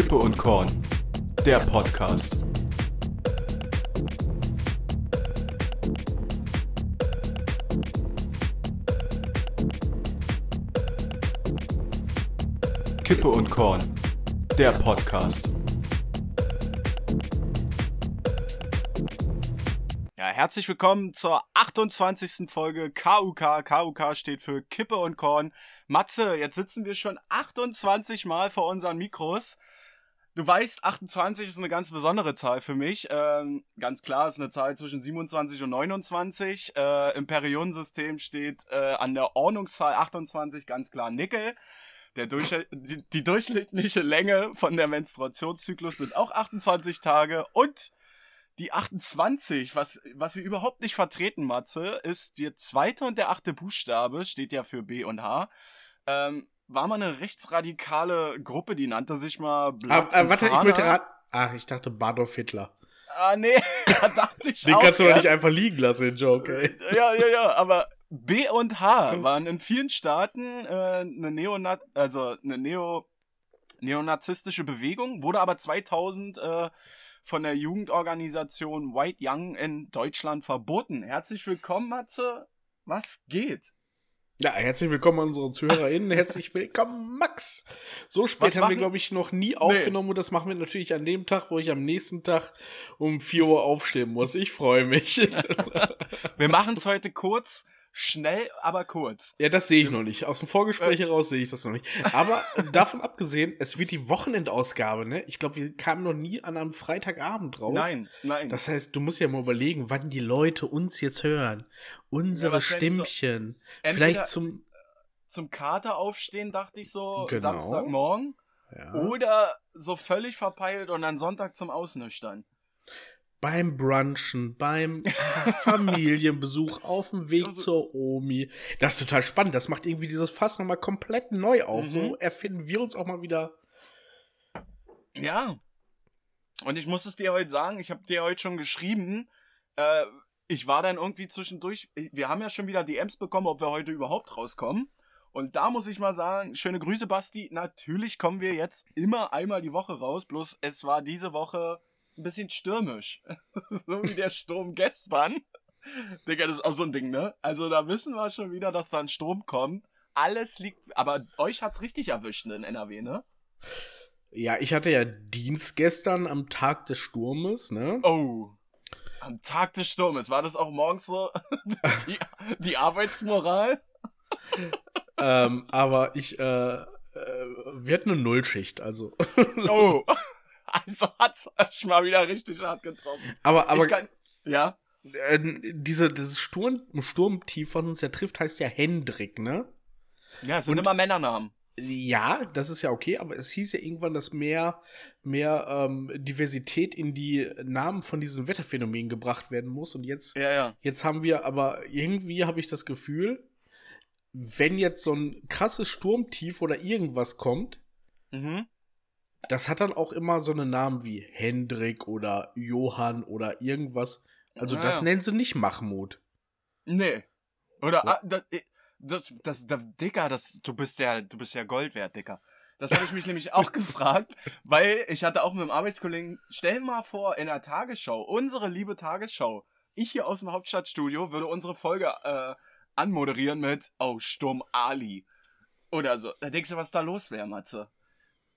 Kippe und Korn, der Podcast. Kippe und Korn, der Podcast. Ja, herzlich willkommen zur 28. Folge KUK. KUK steht für Kippe und Korn. Matze, jetzt sitzen wir schon 28 Mal vor unseren Mikros. Du weißt, 28 ist eine ganz besondere Zahl für mich. Ähm, ganz klar, ist eine Zahl zwischen 27 und 29. Äh, Im Periodensystem steht äh, an der Ordnungszahl 28 ganz klar Nickel. Der Durch die, die durchschnittliche Länge von der Menstruationszyklus sind auch 28 Tage und die 28, was, was wir überhaupt nicht vertreten, Matze, ist der zweite und der achte Buchstabe, steht ja für B und H. Ähm, war mal eine rechtsradikale Gruppe, die nannte sich mal Blatt ah, äh, Warte, ich möchte raten. Ach, ich dachte Badolf Hitler. Ah, nee, da dachte ich Den kannst du doch nicht einfach liegen lassen, den Joke, ey. Ja, ja, ja, aber B und H waren in vielen Staaten äh, eine Neonat also eine Neo neonazistische Bewegung, wurde aber 2000 äh, von der Jugendorganisation White Young in Deutschland verboten. Herzlich willkommen, Matze. Was geht? Ja, herzlich willkommen an unsere ZuhörerInnen. Herzlich willkommen, Max. So spät haben wir, glaube ich, noch nie aufgenommen nee. und das machen wir natürlich an dem Tag, wo ich am nächsten Tag um 4 Uhr aufstehen muss. Ich freue mich. wir machen es heute kurz Schnell, aber kurz. Ja, das sehe ich noch nicht. Aus dem Vorgespräch äh. heraus sehe ich das noch nicht. Aber davon abgesehen, es wird die Wochenendausgabe, ne? Ich glaube, wir kamen noch nie an einem Freitagabend raus. Nein, nein. Das heißt, du musst ja mal überlegen, wann die Leute uns jetzt hören. Unsere ja, Stimmchen. So, Vielleicht zum. Zum Kater aufstehen, dachte ich so, genau. Samstagmorgen. Ja. Oder so völlig verpeilt und dann Sonntag zum Ausnüchtern beim Brunchen, beim Familienbesuch, auf dem Weg also, zur Omi. Das ist total spannend. Das macht irgendwie dieses Fass nochmal komplett neu auf. Mhm. So erfinden wir uns auch mal wieder. Ja. Und ich muss es dir heute sagen, ich habe dir heute schon geschrieben, äh, ich war dann irgendwie zwischendurch, wir haben ja schon wieder DMs bekommen, ob wir heute überhaupt rauskommen. Und da muss ich mal sagen, schöne Grüße, Basti. Natürlich kommen wir jetzt immer einmal die Woche raus, bloß es war diese Woche ein bisschen stürmisch. so wie der Sturm gestern. Digga, das ist auch so ein Ding, ne? Also da wissen wir schon wieder, dass da ein Sturm kommt. Alles liegt, aber euch hat's richtig erwischt in NRW, ne? Ja, ich hatte ja Dienst gestern am Tag des Sturmes, ne? Oh. Am Tag des Sturmes. War das auch morgens so die, die Arbeitsmoral? ähm, aber ich, äh, äh, wir hatten eine Nullschicht, also. oh. Also hat's schon mal wieder richtig hart getroffen. Aber, aber. Kann, ja. Äh, diese, dieses Sturm, Sturmtief, was uns ja trifft, heißt ja Hendrik, ne? Ja, es sind Und, immer Männernamen. Ja, das ist ja okay, aber es hieß ja irgendwann, dass mehr, mehr ähm, Diversität in die Namen von diesen Wetterphänomenen gebracht werden muss. Und jetzt, ja, ja. jetzt haben wir, aber irgendwie habe ich das Gefühl, wenn jetzt so ein krasses Sturmtief oder irgendwas kommt, mhm das hat dann auch immer so einen Namen wie Hendrik oder Johann oder irgendwas. Also ja, das ja. nennen sie nicht Mahmoud. Nee. Oder ah, das, das, das, das, Dicker, das, du bist ja, du bist ja Gold wert, Dicker. Das habe ich mich nämlich auch gefragt, weil ich hatte auch mit einem Arbeitskollegen, stell mal vor, in der Tagesschau, unsere liebe Tagesschau, ich hier aus dem Hauptstadtstudio würde unsere Folge äh, anmoderieren mit, oh, Sturm Ali. Oder so. Da denkst du, was da los wäre, Matze.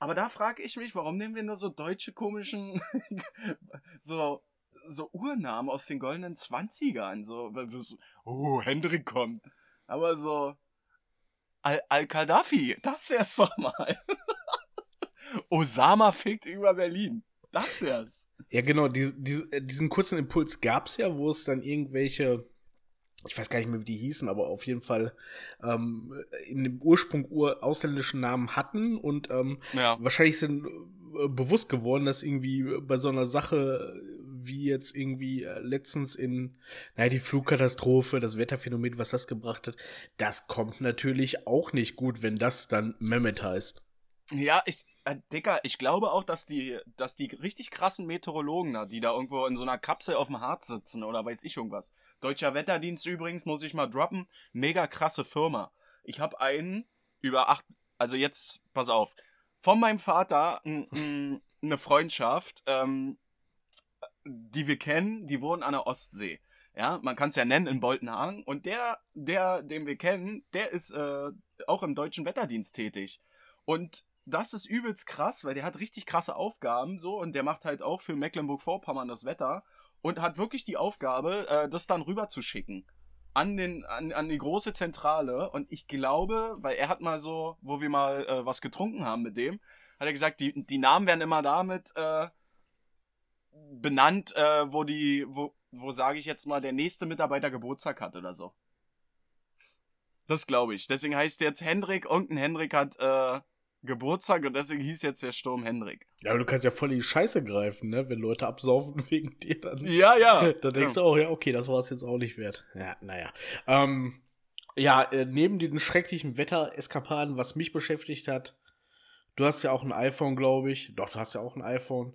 Aber da frage ich mich, warum nehmen wir nur so deutsche komischen, so, so Urnamen aus den goldenen Zwanzigern? So, oh, Hendrik kommt. Aber so, Al-Qaddafi, das wär's doch mal. Osama fickt über Berlin. Das wär's. Ja, genau, diese, diese, diesen kurzen Impuls gab's ja, wo es dann irgendwelche ich weiß gar nicht mehr, wie die hießen, aber auf jeden Fall ähm, in dem Ursprung ur ausländischen Namen hatten und ähm, ja. wahrscheinlich sind äh, bewusst geworden, dass irgendwie bei so einer Sache wie jetzt irgendwie äh, letztens in, naja, die Flugkatastrophe, das Wetterphänomen, was das gebracht hat, das kommt natürlich auch nicht gut, wenn das dann Mehmet heißt. Ja, ich, äh, Dicker, ich glaube auch, dass die, dass die richtig krassen Meteorologen da, die da irgendwo in so einer Kapsel auf dem Harz sitzen oder weiß ich irgendwas. Deutscher Wetterdienst übrigens, muss ich mal droppen. Mega krasse Firma. Ich habe einen über acht, also jetzt, pass auf. von meinem Vater eine Freundschaft, ähm, die wir kennen, die wohnen an der Ostsee. Ja, man kann es ja nennen in Boltenhagen. Und der, der, den wir kennen, der ist äh, auch im deutschen Wetterdienst tätig. Und das ist übelst krass, weil der hat richtig krasse Aufgaben so und der macht halt auch für Mecklenburg-Vorpommern das Wetter und hat wirklich die Aufgabe, äh, das dann rüber zu schicken an den an, an die große Zentrale und ich glaube, weil er hat mal so, wo wir mal äh, was getrunken haben mit dem, hat er gesagt, die die Namen werden immer damit äh, benannt, äh, wo die wo wo sage ich jetzt mal der nächste Mitarbeiter Geburtstag hat oder so. Das glaube ich. Deswegen heißt jetzt Hendrik, irgendein Hendrik hat äh, Geburtstag und deswegen hieß jetzt der Sturm Hendrik. Ja, aber du kannst ja voll in die Scheiße greifen, ne? Wenn Leute absaufen wegen dir, dann, Ja, ja. dann denkst du auch, ja, okay, das war es jetzt auch nicht wert. Ja, naja. Ähm, ja, äh, neben den schrecklichen Wettereskapaden, was mich beschäftigt hat, du hast ja auch ein iPhone, glaube ich. Doch, du hast ja auch ein iPhone.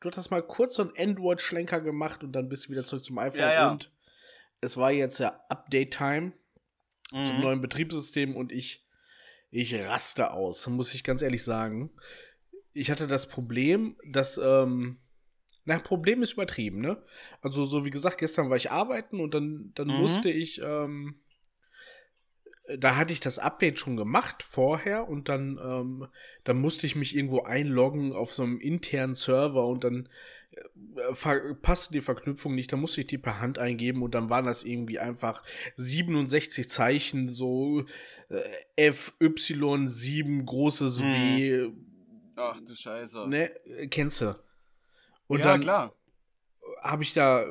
Du hattest mal kurz so einen Android-Schlenker gemacht und dann bist du wieder zurück zum iPhone. Ja, ja. Und es war jetzt ja Update-Time zum Mhm. neuen Betriebssystem und ich, ich raste aus, muss ich ganz ehrlich sagen. Ich hatte das Problem, dass, ähm, na, Problem ist übertrieben, ne? Also, so wie gesagt, gestern war ich arbeiten und dann, dann Mhm. musste ich, ähm, da hatte ich das Update schon gemacht vorher und dann, ähm, dann musste ich mich irgendwo einloggen auf so einem internen Server und dann äh, passte die Verknüpfung nicht, dann musste ich die per Hand eingeben und dann waren das irgendwie einfach 67 Zeichen, so äh, FY7 großes W, Ach du Scheiße. ne, äh, kennst du. Und ja, dann klar. Habe ich da,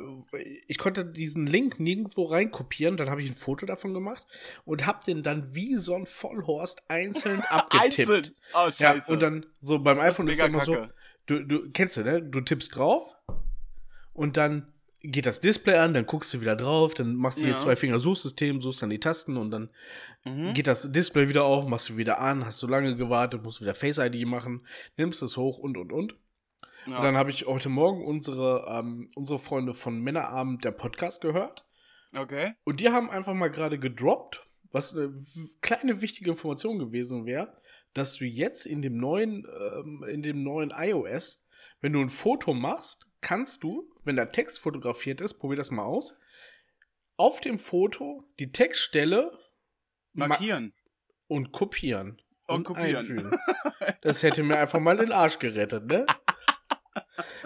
ich konnte diesen Link nirgendwo reinkopieren, dann habe ich ein Foto davon gemacht und habe den dann wie so ein Vollhorst einzeln abgetippt. Einzeln. Oh, Ja, scheiße. und dann so beim ist iPhone ist es immer so, du, du kennst du, ne? Du tippst drauf und dann geht das Display an, dann guckst du wieder drauf, dann machst du hier Ja. zwei Finger Suchsystem, suchst dann die Tasten und dann Mhm. geht das Display wieder auf, machst du wieder an, hast du lange gewartet, musst wieder Face ID machen, nimmst es hoch und und und. Ja. Und dann habe ich heute Morgen unsere, ähm, unsere Freunde von Männerabend der Podcast gehört. okay. Und die haben einfach mal gerade gedroppt, was eine kleine wichtige Information gewesen wäre, dass du jetzt in dem neuen, ähm, in dem neuen iOS, wenn du ein Foto machst, kannst du, wenn der Text fotografiert ist, probier das mal aus, auf dem Foto die Textstelle ma- Markieren. und kopieren. Und kopieren. einfügen. Das hätte mir einfach mal den Arsch gerettet, ne?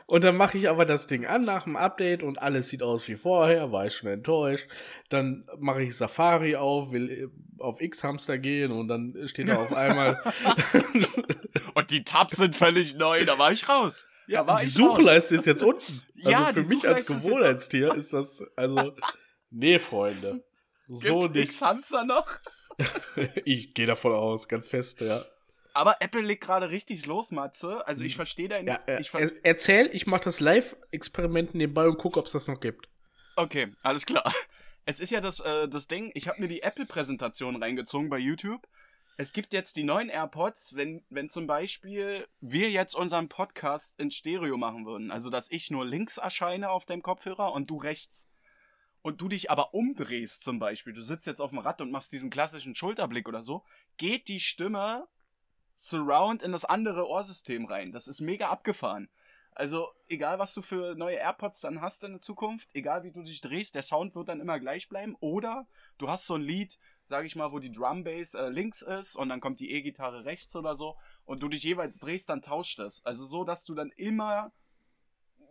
Und dann mache ich aber das Ding an nach dem Update und alles sieht aus wie vorher, war ich schon enttäuscht. Dann mache ich Safari auf, will äh, auf X-Hamster gehen und dann steht da auf einmal, Und die Tabs sind völlig neu, da war ich raus. ja, war die ich Suchleiste ist jetzt unten. Also Ja, für mich als Suchleiste ist Gewohnheitstier ist das, also, nee, Freunde. So Gibt's nicht. X-Hamster noch? Ich gehe davon aus, ganz fest, ja. Aber Apple legt gerade richtig los, Matze. Also ich verstehe dein... Mhm. ja äh, ich ver er, erzähl, ich mache das Live-Experiment nebenbei und gucke, ob es das noch gibt. Okay, alles klar. Es ist ja das, äh, das Ding, ich habe mir die Apple-Präsentation reingezogen bei YouTube. Es gibt jetzt die neuen AirPods, wenn, wenn zum Beispiel wir jetzt unseren Podcast in Stereo machen würden. Also, dass ich nur links erscheine auf deinem Kopfhörer und du rechts. Und du dich aber umdrehst zum Beispiel. Du sitzt jetzt auf dem Rad und machst diesen klassischen Schulterblick oder so. Geht die Stimme surround in das andere Ohrsystem rein. Das ist mega abgefahren. Also, egal was du für neue AirPods dann hast in der Zukunft, egal wie du dich drehst, der Sound wird dann immer gleich bleiben. Oder du hast so ein Lied, sag ich mal, wo die Drumbass äh, links ist und dann kommt die E-Gitarre rechts oder so und du dich jeweils drehst, dann tauscht es. Also so, dass du dann immer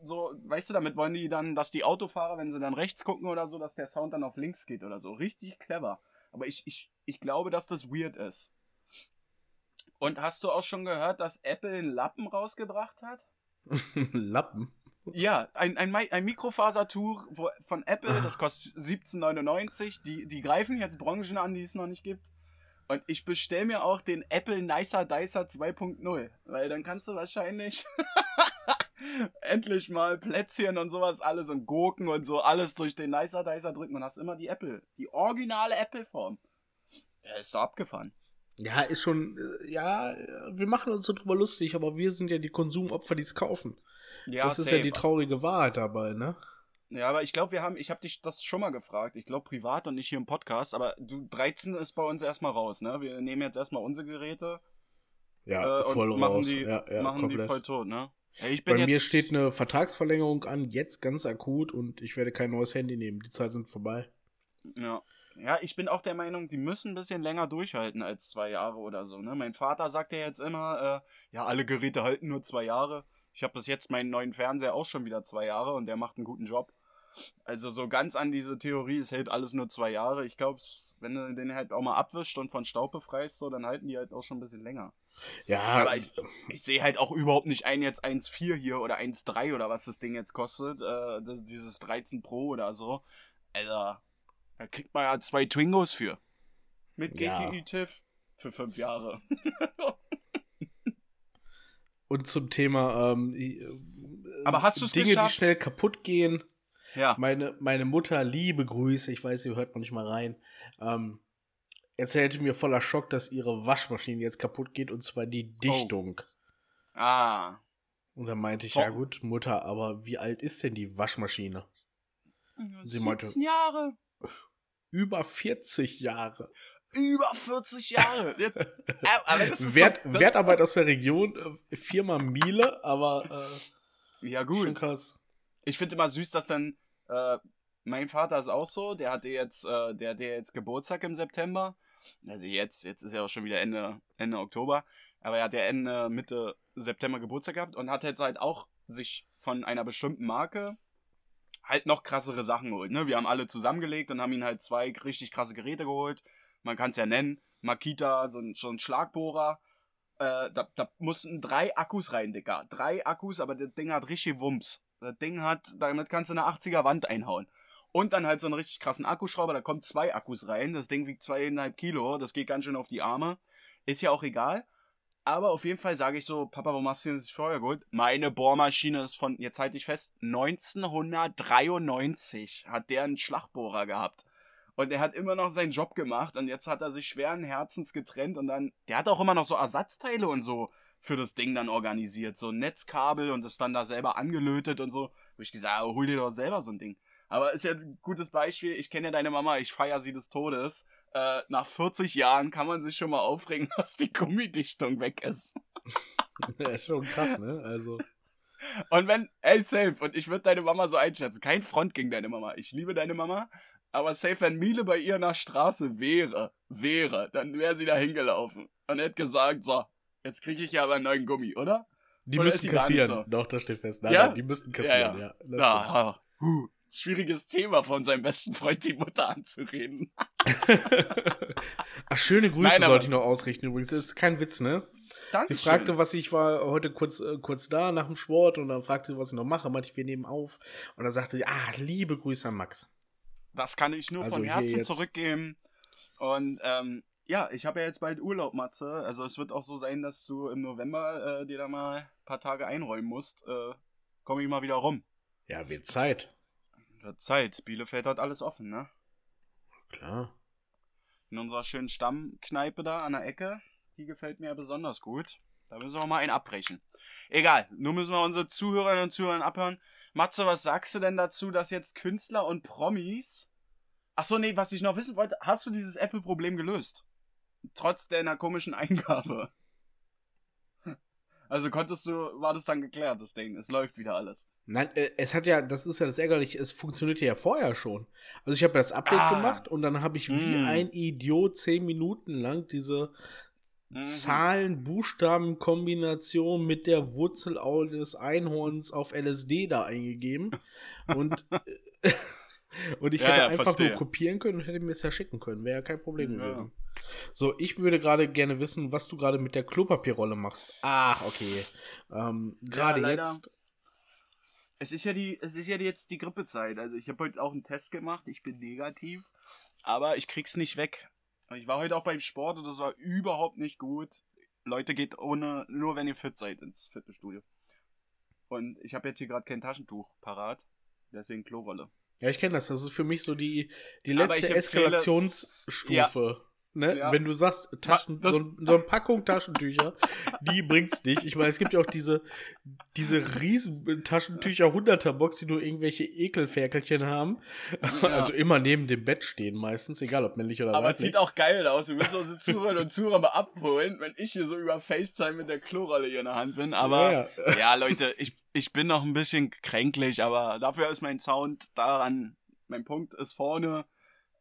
so, weißt du, damit wollen die dann, dass die Autofahrer, wenn sie dann rechts gucken oder so, dass der Sound dann auf links geht oder so. Richtig clever. Aber ich, ich, ich glaube, dass das weird ist. Und hast du auch schon gehört, dass Apple einen Lappen rausgebracht hat? Lappen. Ja, ein, ein, ein Mikrofasertuch von Apple, Ah. das kostet 17,99. Die, die greifen jetzt Branchen an, die es noch nicht gibt. Und ich bestell mir auch den Apple Nicer Dicer 2.0, weil dann kannst du wahrscheinlich endlich mal Plätzchen und sowas alles und Gurken und so alles durch den Nicer Dicer drücken und hast immer die Apple, die originale Apple-Form. Der ist doch abgefahren. Ja, ist schon, äh, ja, wir machen uns so drüber lustig, aber wir sind ja die Konsumopfer, die es kaufen. Ja, das ist safe. ja die traurige Wahrheit dabei, ne? Ja, aber ich glaube, wir haben, ich habe dich das schon mal gefragt. Ich glaube privat und nicht hier im Podcast, aber du 13 ist bei uns erstmal raus, ne? Wir nehmen jetzt erstmal unsere Geräte. Ja, äh, voll und machen raus. die, ja, ja, machen die komplett. voll tot, ne? Ey, ich bin Bei jetzt, mir steht eine Vertragsverlängerung an, jetzt ganz akut und ich werde kein neues Handy nehmen. Die Zeit sind vorbei. Ja. Ja, ich bin auch der Meinung, die müssen ein bisschen länger durchhalten als zwei Jahre oder so. Ne? Mein Vater sagt ja jetzt immer, äh, ja, alle Geräte halten nur zwei Jahre. Ich habe bis jetzt meinen neuen Fernseher auch schon wieder zwei Jahre und der macht einen guten Job. Also so ganz an diese Theorie, es hält alles nur zwei Jahre. Ich glaube, wenn du den halt auch mal abwischt und von Staub befreist, so, dann halten die halt auch schon ein bisschen länger. Ja, Aber ich, ich sehe halt auch überhaupt nicht ein jetzt 1,4 hier oder 1,3 oder was das Ding jetzt kostet. Äh, das, dieses 13 Pro oder so. Alter, da kriegt man ja zwei Twingos für. Mit Ja. GTI-TIF für fünf Jahre. und zum Thema ähm, äh, Aber hast du's Dinge, geschafft? die schnell kaputt gehen. Ja. Meine, meine Mutter, liebe Grüße, ich weiß, ihr hört noch nicht mal rein, ähm, erzählte mir voller Schock, dass ihre Waschmaschine jetzt kaputt geht und zwar die Dichtung. Ah. Und dann meinte ich, Oh. ja gut, Mutter, aber wie alt ist denn die Waschmaschine? Sie meinte- 17 Jahre. Über 40 Jahre. Über 40 Jahre. Ja, aber das ist Wert, so, das, Wertarbeit aus der Region, äh, Firma Miele, aber Ja, äh, gut. schon krass. Ich finde immer süß, dass dann äh, mein Vater ist auch so, der hatte jetzt, äh, der hatte jetzt Geburtstag im September. Also jetzt, jetzt ist ja auch schon wieder Ende, Ende Oktober. Aber er hat ja Ende, Mitte September Geburtstag gehabt und hat jetzt halt auch sich von einer bestimmten Marke halt noch krassere Sachen geholt. Ne? Wir haben alle zusammengelegt und haben ihn halt zwei richtig krasse Geräte geholt. Man kann es ja nennen. Makita, so ein, so ein Schlagbohrer. Äh, da, da mussten drei Akkus rein, Dicker. Drei Akkus, aber das Ding hat richtig Wumms. Das Ding hat, damit kannst du eine 80er Wand einhauen. Und dann halt so einen richtig krassen Akkuschrauber, da kommen zwei Akkus rein. Das Ding wiegt zweieinhalb Kilo, das geht ganz schön auf die Arme. Ist ja auch egal. Aber auf jeden Fall sage ich so, Papa, warum hast du denn das vorher geholt? Meine Bohrmaschine ist von, jetzt halte ich fest, 1993 hat der einen Schlagbohrer gehabt. Und er hat immer noch seinen Job gemacht und jetzt hat er sich schweren Herzens getrennt und dann, der hat auch immer noch so Ersatzteile und so für das Ding dann organisiert. So ein Netzkabel und das dann da selber angelötet und so. Wo ich gesagt hol dir doch selber so ein Ding. Aber ist ja ein gutes Beispiel. Ich kenne ja deine Mama, ich feiere sie des Todes. Äh, nach 40 Jahren kann man sich schon mal aufregen, dass die Gummidichtung weg ist. Ja, ist schon krass, ne? Also, Und wenn, ey, safe, und ich würde deine Mama so einschätzen, kein Front gegen deine Mama. Ich liebe deine Mama, aber safe, wenn Miele bei ihr nach Straße wäre, wäre, dann wäre sie da hingelaufen und hätte gesagt, so, jetzt kriege ich ja aber einen neuen Gummi, oder? die Oder nicht kassieren. so? Doch, das steht fest. Nein, Ja? nein, die müssten kassieren, Ja, ja. ja. Huh. Schwieriges Thema von seinem besten Freund die Mutter anzureden. Ach, schöne Grüße Nein, sollte ich noch ausrichten übrigens. Das ist kein Witz, ne? Danke. Sie fragte, was ich war heute kurz, äh, kurz da nach dem Sport und dann fragte sie, was ich noch mache. Meinte ich, wir nehmen auf. Und dann sagte sie, ah, liebe Grüße an Max. Das kann ich nur Also von Herzen zurückgeben. Und ähm, ja, ich habe ja jetzt bald Urlaub, Matze. Also es wird auch so sein, dass du im November äh, dir da mal ein paar Tage einräumen musst. Äh, Komme ich mal wieder rum. Ja, wird Zeit. Wird Zeit. Bielefeld hat alles offen, ne? Klar. In unserer schönen Stammkneipe da an der Ecke. Die gefällt mir ja besonders gut. Da müssen wir mal einen abbrechen. Egal, nur müssen wir unsere Zuhörerinnen und Zuhörer abhören. Matze, was sagst du denn dazu, dass jetzt Künstler und Promis. Achso, nee, was ich noch wissen wollte, hast du dieses Apple-Problem gelöst? Trotz deiner komischen Eingabe. Also konntest du, war das dann geklärt, das Ding. Es läuft wieder alles. Nein, äh, es hat ja, das ist ja das Ärgerliche, es funktionierte ja vorher schon. Also ich habe das Update Ah. gemacht und dann habe ich wie Mm. ein Idiot zehn Minuten lang diese Mhm. Zahlen-Buchstaben-Kombination mit der Wurzel des Einhorns auf LSD da eingegeben. Und, und ich Ja, hätte ja, einfach verstehe. nur kopieren können und hätte mir es ja schicken können. Wäre ja kein Problem Ja. gewesen. So, ich würde gerade gerne wissen, was du gerade mit der Klopapierrolle machst. Ach, okay. Ähm, gerade jetzt. Es ist ja die, es ist ja jetzt die Grippezeit. Also ich habe heute auch einen Test gemacht. Ich bin negativ, aber ich krieg's nicht weg. Ich war heute auch beim Sport und das war überhaupt nicht gut. Leute, geht ohne, nur wenn ihr fit seid ins Fitnessstudio. Und ich habe jetzt hier gerade kein Taschentuch parat, deswegen Klorolle. Ja, ich kenne das. Das ist für mich so die, die letzte Eskalationsstufe. Ne? Ja. Wenn du sagst, Taschen, Das- so, so eine Packung Taschentücher, die bringt's nicht. Ich meine, es gibt ja auch diese, diese riesen Taschentücher, 100er Box, die nur irgendwelche Ekelferkelchen haben. Ja. Also immer neben dem Bett stehen meistens, egal ob männlich oder Aber es weiblich. sieht auch geil aus. Wir müssen unsere Zuhörer und Zuhörer mal abholen, wenn ich hier so über FaceTime mit der Klorolle hier in der Hand bin. Aber Ja, ja, Leute, ich, ich bin noch ein bisschen kränklich, aber dafür ist mein Sound daran. Mein Punkt ist vorne.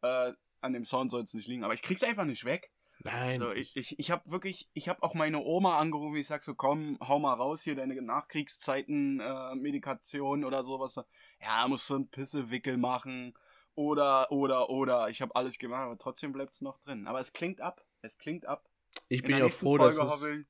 Äh, an dem Sound soll es nicht liegen. Aber ich krieg's einfach nicht weg. Nein. Also ich, ich, ich habe wirklich, ich habe auch meine Oma angerufen, ich sag so, komm, hau mal raus hier deine Nachkriegszeiten äh, Medikation oder sowas. Ja, musst du einen Pissewickel machen oder oder oder. Ich habe alles gemacht, aber trotzdem bleibt's noch drin. Aber es klingt ab, es klingt ab. ich In bin ja froh, dass Folge es, hoffe ich-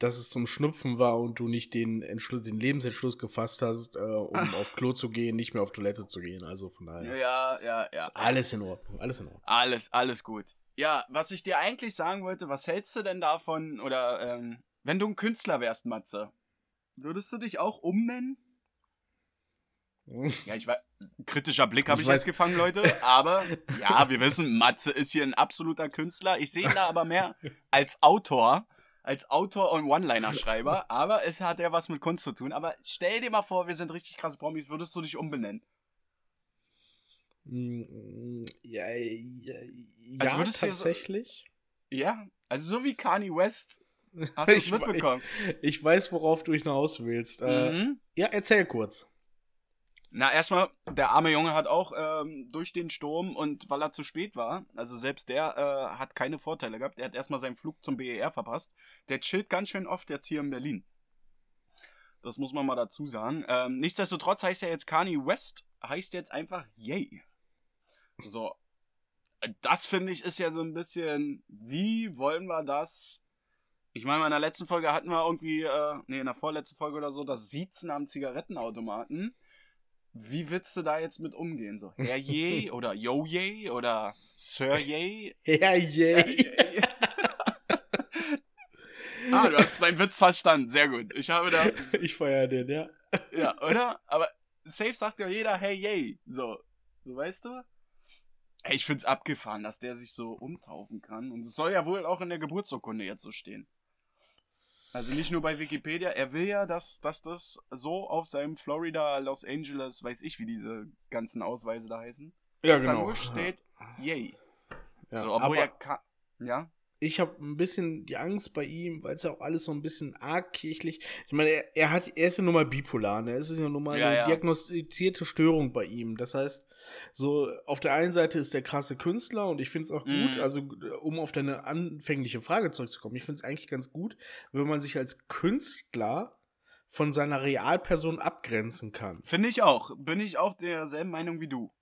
dass es zum Schnupfen war und du nicht den Entschluss, den Lebensentschluss gefasst hast, äh, um auf Klo zu gehen, nicht mehr auf Toilette zu gehen. Also von daher Ja, ja, ja. ist alles in Ordnung. Alles in Ordnung. Alles, alles gut. Ja, was ich dir eigentlich sagen wollte, was hältst du denn davon, oder ähm, wenn du ein Künstler wärst, Matze, würdest du dich auch umnennen? Ja, ich weiß, kritischer Blick habe Ich ich, jetzt gefangen, Leute, aber ja, wir wissen, Matze ist hier ein absoluter Künstler. Ich sehe ihn da aber mehr als Autor, als Autor und One-Liner-Schreiber, aber es hat ja was mit Kunst zu tun. Aber stell dir mal vor, wir sind richtig krasse Promis, würdest du dich umbenennen? Mm, Ja, ja, Also ja würdest du dir so- tatsächlich. Ja, also so wie Kanye West. Hast du es Ich mitbekommen? Ich weiß, worauf du hinaus willst. Äh, Mhm. ja, erzähl kurz. Na, erstmal, der arme Junge hat auch ähm, durch den Sturm und weil er zu spät war, also selbst der äh, hat keine Vorteile gehabt. Er hat erstmal seinen Flug zum BER verpasst. Der chillt ganz schön oft jetzt hier in Berlin. Das muss man mal dazu sagen. Ähm, nichtsdestotrotz heißt er jetzt Kanye West, heißt jetzt einfach Yay. So. Das finde ich ist ja so ein bisschen, wie wollen wir das? Ich meine, in der letzten Folge hatten wir irgendwie, äh, nee, in der vorletzten Folge oder so, das Siezen am Zigarettenautomaten. Wie willst du da jetzt mit umgehen? So, Herr Ye oder Yo Ye oder Sir Ye? Ja, yay. ah, du hast meinen Witz verstanden. Sehr gut. Ich habe da, Ich feier den, ja. ja, oder? Aber safe sagt ja jeder Hey Ye. So, so weißt du? Ey, ich find's abgefahren, dass der sich so umtaufen kann. Und es soll ja wohl auch in der Geburtsurkunde jetzt so stehen. Also nicht nur bei Wikipedia. Er will ja, dass, dass das so auf seinem Florida, Los Angeles, weiß ich, wie diese ganzen Ausweise da heißen. Ja, dass da nur steht, yay. Ja, so, obwohl aber er kann. Ja? Ich habe ein bisschen die Angst bei ihm, weil es ja auch alles so ein bisschen arg kirchlich. Ich meine, er, er hat, er ist ja nun mal bipolar, ne? Es ist ja nun mal Ja, eine ja. diagnostizierte Störung bei ihm. Das heißt, so auf der einen Seite ist der krasse Künstler und ich finde es auch gut, Mhm. also um auf deine anfängliche Frage zurückzukommen, ich finde es eigentlich ganz gut, wenn man sich als Künstler von seiner Realperson abgrenzen kann. Finde ich auch. Bin ich auch derselben Meinung wie du.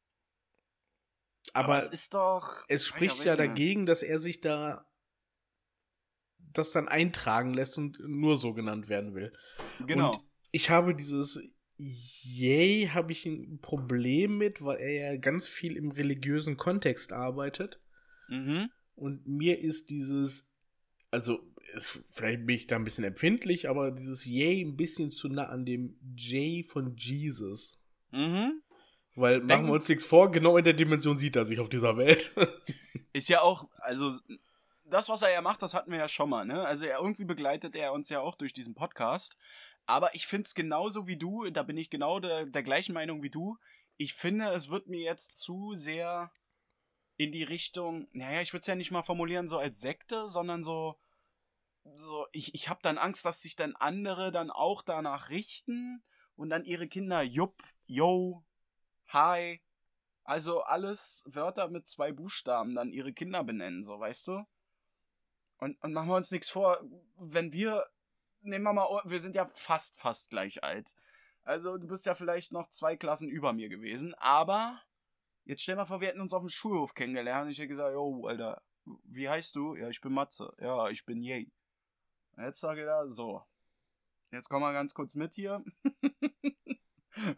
Aber, es ist doch. es spricht ja dagegen, dass er sich da das dann eintragen lässt und nur so genannt werden will. Genau. Und ich habe dieses Yay, habe ich ein Problem mit, weil er ja ganz viel im religiösen Kontext arbeitet. mhm. Und mir ist dieses, also es, vielleicht bin ich da ein bisschen empfindlich, aber dieses Yay ein bisschen zu nah an dem J von Jesus. Mhm. Weil machen Denken- wir uns nichts vor, genau in der Dimension sieht er sich auf dieser Welt. Ist ja auch, also das, was er ja macht, das hatten wir ja schon mal, ne? Also er irgendwie begleitet er uns ja auch durch diesen Podcast. Aber ich finde es genauso wie du, da bin ich genau der, der gleichen Meinung wie du. Ich finde, es wird mir jetzt zu sehr in die Richtung, naja, ich würde es ja nicht mal formulieren so als Sekte, sondern so, so ich, ich habe dann Angst, dass sich dann andere dann auch danach richten und dann ihre Kinder Jupp, Yo, Hi, also alles Wörter mit zwei Buchstaben dann ihre Kinder benennen, so, weißt du? Und, und machen wir uns nichts vor, wenn wir, nehmen wir mal, wir sind ja fast, fast gleich alt. Also du bist ja vielleicht noch zwei Klassen über mir gewesen, aber jetzt stell mal vor, wir hätten uns auf dem Schulhof kennengelernt. Ich hätte gesagt, yo, Alter, wie heißt du? Ja, ich bin Matze. Ja, ich bin Yay. Und Jetzt sage ich da, so. Jetzt komm mal ganz kurz mit hier.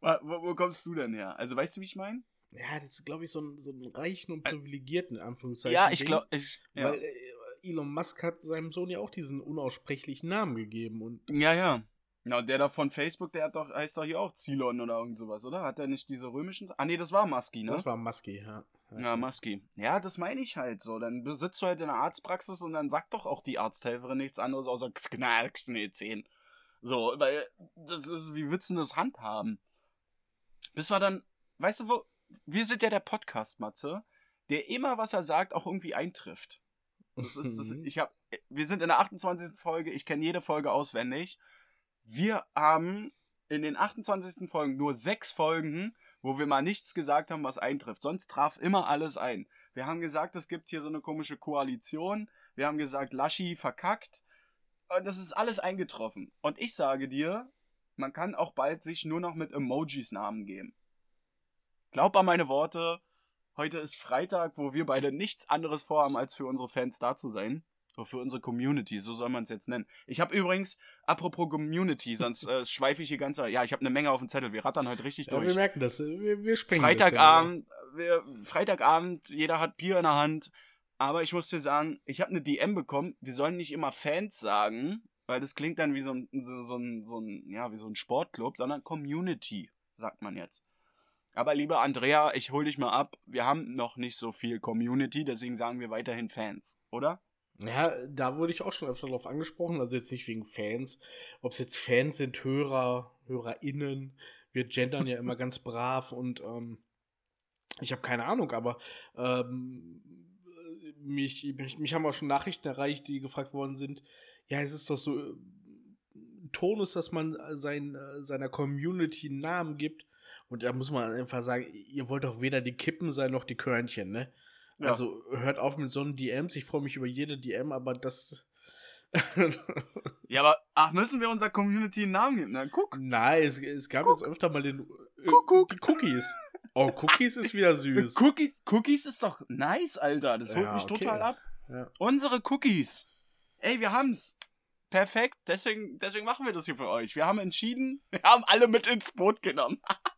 wo, wo kommst du denn her? Also weißt du, wie ich meine? ja, das ist, glaube ich, so ein, so ein reichen und privilegierten, Anführungszeichen. Ja, ich glaube, ich, ja. Weil äh, Elon Musk hat seinem Sohn ja auch diesen unaussprechlichen Namen gegeben. Und Ja, ja. Und der da von Facebook, der hat doch, heißt doch hier auch Zilon oder irgend sowas, oder? Hat der nicht diese römischen? Ah, nee, das war Musky, ne? das war Musky, ja. Ja, Maski. Ja, das meine ich halt so. Dann sitzt du halt in der Arztpraxis und dann sagt doch auch die Arzthelferin nichts anderes außer Knallkschneezehn. So, weil das ist, wie willst du das handhaben? Bis wir dann, weißt du wo, wir sind ja der Podcast, Matze, der immer, was er sagt, auch irgendwie eintrifft. Das ist, das, ich hab, wir sind in der 28. Folge, ich kenne jede Folge auswendig. Wir haben in den 28. Folgen nur sechs Folgen, wo wir mal nichts gesagt haben, was eintrifft. Sonst traf immer alles ein. Wir haben gesagt, es gibt hier so eine komische Koalition. Wir haben gesagt, Laschi verkackt. Und das ist alles eingetroffen. Und ich sage dir, man kann auch bald sich nur noch mit Emojis Namen geben. Glaub an meine Worte. Heute ist Freitag, wo wir beide nichts anderes vorhaben, als für unsere Fans da zu sein. Oder für unsere Community, so soll man es jetzt nennen. Ich habe übrigens, apropos Community, sonst äh, schweife ich hier ganz. Ja, ich habe eine Menge auf dem Zettel. Wir rattern heute richtig Ja, durch. wir merken das. Wir, wir springen. Freitagabend, wir, Freitagabend, jeder hat Bier in der Hand. Aber ich muss dir sagen, ich habe eine DM bekommen. Wir sollen nicht immer Fans sagen, weil das klingt dann wie so ein, so ein, so ein, ja, wie so ein Sportclub, sondern Community, sagt man jetzt. Aber lieber Andrea, ich hol dich mal ab. Wir haben noch nicht so viel Community, deswegen sagen wir weiterhin Fans, oder? Ja, da wurde ich auch schon öfter drauf angesprochen. Also jetzt nicht wegen Fans. Ob es jetzt Fans sind, Hörer, HörerInnen. Wir gendern ja immer ganz brav und ähm, ich habe keine Ahnung, aber ähm, mich, mich, mich haben auch schon Nachrichten erreicht, die gefragt worden sind. Ja, es ist doch so äh, Tonus, dass man sein, äh, seiner Community einen Namen gibt. Und da muss man einfach sagen, ihr wollt doch weder die Kippen sein noch die Körnchen, ne? Ja. Also hört auf mit so einen DMs. Ich freue mich über jede DM, aber das. Ja, aber, ach, müssen wir unserer Community einen Namen geben? Na, guck. Nein, es, es gab Guck. jetzt öfter mal den. Äh, Guck, guck. Die Cookies. Oh, Cookies ist wieder süß. Cookies, Cookies ist doch nice, Alter. Das holt Ja, mich okay. total ab. Ja. Unsere Cookies. Ey, wir haben's. Perfekt. Deswegen, deswegen machen wir das hier für euch. Wir haben entschieden, wir haben alle mit ins Boot genommen.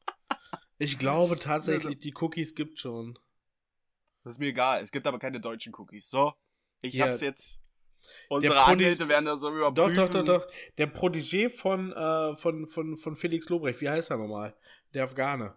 Ich glaube tatsächlich, die Cookies gibt schon. Das ist mir egal. Es gibt aber keine deutschen Cookies. So, ich Ja. hab's jetzt. Unsere Anwälte werden das so Doch, überprüfen. doch, doch, doch. Der Protégé von, äh, von, von, von Felix Lobrecht, wie heißt er nochmal? Der Afghane.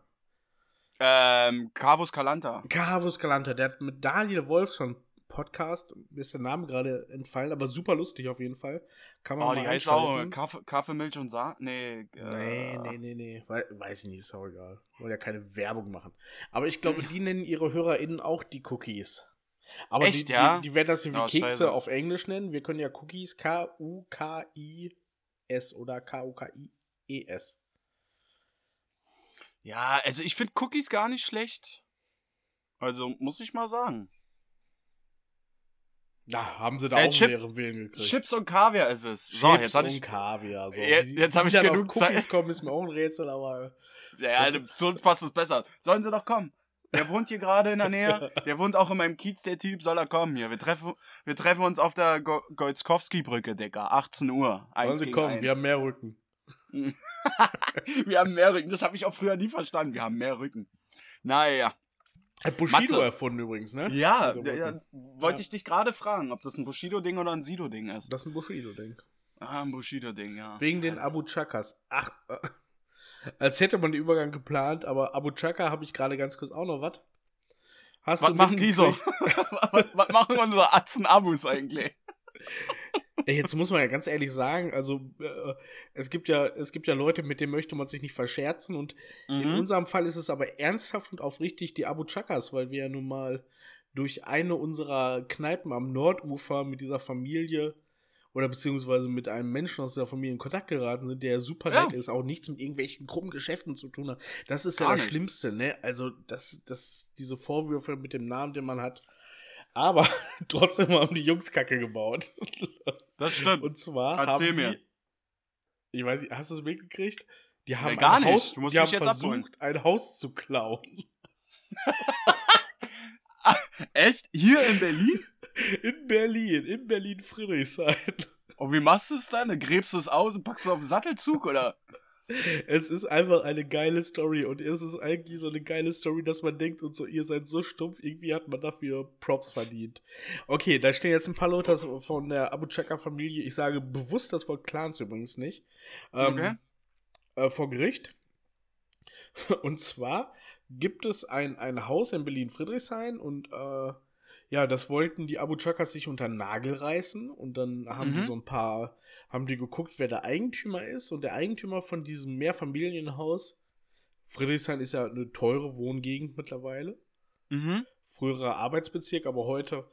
Ähm, Carvus Calanta. Carvus Galante, der hat mit Daniel Wolf schon Podcast, mir ist der Name gerade entfallen, aber super lustig auf jeden Fall. Kann man Oh, mal die heißt auch einschalten. Kaffee, Kaffee, Milch und Sa... Nee, Nee, äh, nee, nee, nee. Wei- Weiß ich nicht, ist auch egal. Wollen ja keine Werbung machen. Aber ich glaube, die nennen ihre HörerInnen auch die Cookies. Aber Echt, die, ja? die, die werden das wie Oh, Kekse scheiße. auf Englisch nennen. Wir können ja Cookies K-U-K-I-S oder K-U-K-I-E-S. Ja, also ich finde Cookies gar nicht schlecht. Also, muss ich mal sagen. Da haben sie da Äh, auch Chip- leeren Willen gekriegt. Chips und Kaviar ist es. So, Chips jetzt hatte und ich... Kaviar. So. Jetzt- jetzt hab wie ich genug auf Cookies Zeit. kommen, ist mir auch ein Rätsel, aber Ja, also, zu uns passt es besser. Sollen sie doch kommen. Der wohnt hier gerade in der Nähe. Der wohnt auch in meinem Kiez, der Typ. Soll er kommen hier. Wir treffen, wir treffen uns auf der Go Goitzkowski-Brücke, Digga. 18 Uhr. sollen sie kommen. eins. Wir haben mehr Rücken. wir haben mehr Rücken. Das habe ich auch früher nie verstanden. Wir haben mehr Rücken. Naja. Hat Bushido Matze. erfunden übrigens, ne? Ja, ja, ja wollte ich dich gerade fragen, ob das ein Bushido-Ding oder ein Sido-Ding ist. Das ist ein Bushido-Ding. Ah, ein Bushido-Ding, ja. Wegen den Abu Chakas. Ach, äh, als hätte man den Übergang geplant, aber Abu Chaka habe ich gerade ganz kurz auch noch was. Hast Was du machen die so? was, was machen unsere Atzen-Abus eigentlich? Jetzt muss man ja ganz ehrlich sagen, also äh, es gibt ja, es gibt ja Leute, mit denen möchte man sich nicht verscherzen und in Mhm. unserem Fall ist es aber ernsthaft und aufrichtig die Abu Chakas, weil wir ja nun mal durch eine unserer Kneipen am Nordufer mit dieser Familie oder beziehungsweise mit einem Menschen aus der Familie in Kontakt geraten sind, der super Ja. nett ist, auch nichts mit irgendwelchen krummen Geschäften zu tun hat. Das ist ja Gar das nichts. Schlimmste, ne? Also, das, das, diese Vorwürfe mit dem Namen, den man hat. Aber trotzdem haben die Jungs Kacke gebaut. Das stimmt. Und zwar Erzähl haben mir. die, ich weiß nicht, hast du es mitgekriegt? Die haben gar ein nicht. Haus, Du musst die mich haben jetzt versucht, abholen. ein Haus zu klauen. Echt? Hier in Berlin? In Berlin, in Berlin Friedrichshain. Und wie machst du es dann? Du gräbst es aus und packst es auf den Sattelzug, oder? Es ist einfach eine geile Story und es ist eigentlich so eine geile Story, dass man denkt und so, ihr seid so stumpf, irgendwie hat man dafür Props verdient. Okay, da stehen jetzt ein paar Leute von der Abu Chaka Familie, ich sage bewusst das Wort Clans übrigens nicht, ähm, Okay. äh, vor Gericht. Und zwar gibt es ein, ein Haus in Berlin-Friedrichshain und äh, ja, das wollten die Abu Chakas sich unter den Nagel reißen und dann haben die Mhm. so ein paar, haben die geguckt, wer der Eigentümer ist und der Eigentümer von diesem Mehrfamilienhaus, Friedrichshain ist ja eine teure Wohngegend mittlerweile, Mhm. früherer Arbeitsbezirk, aber heute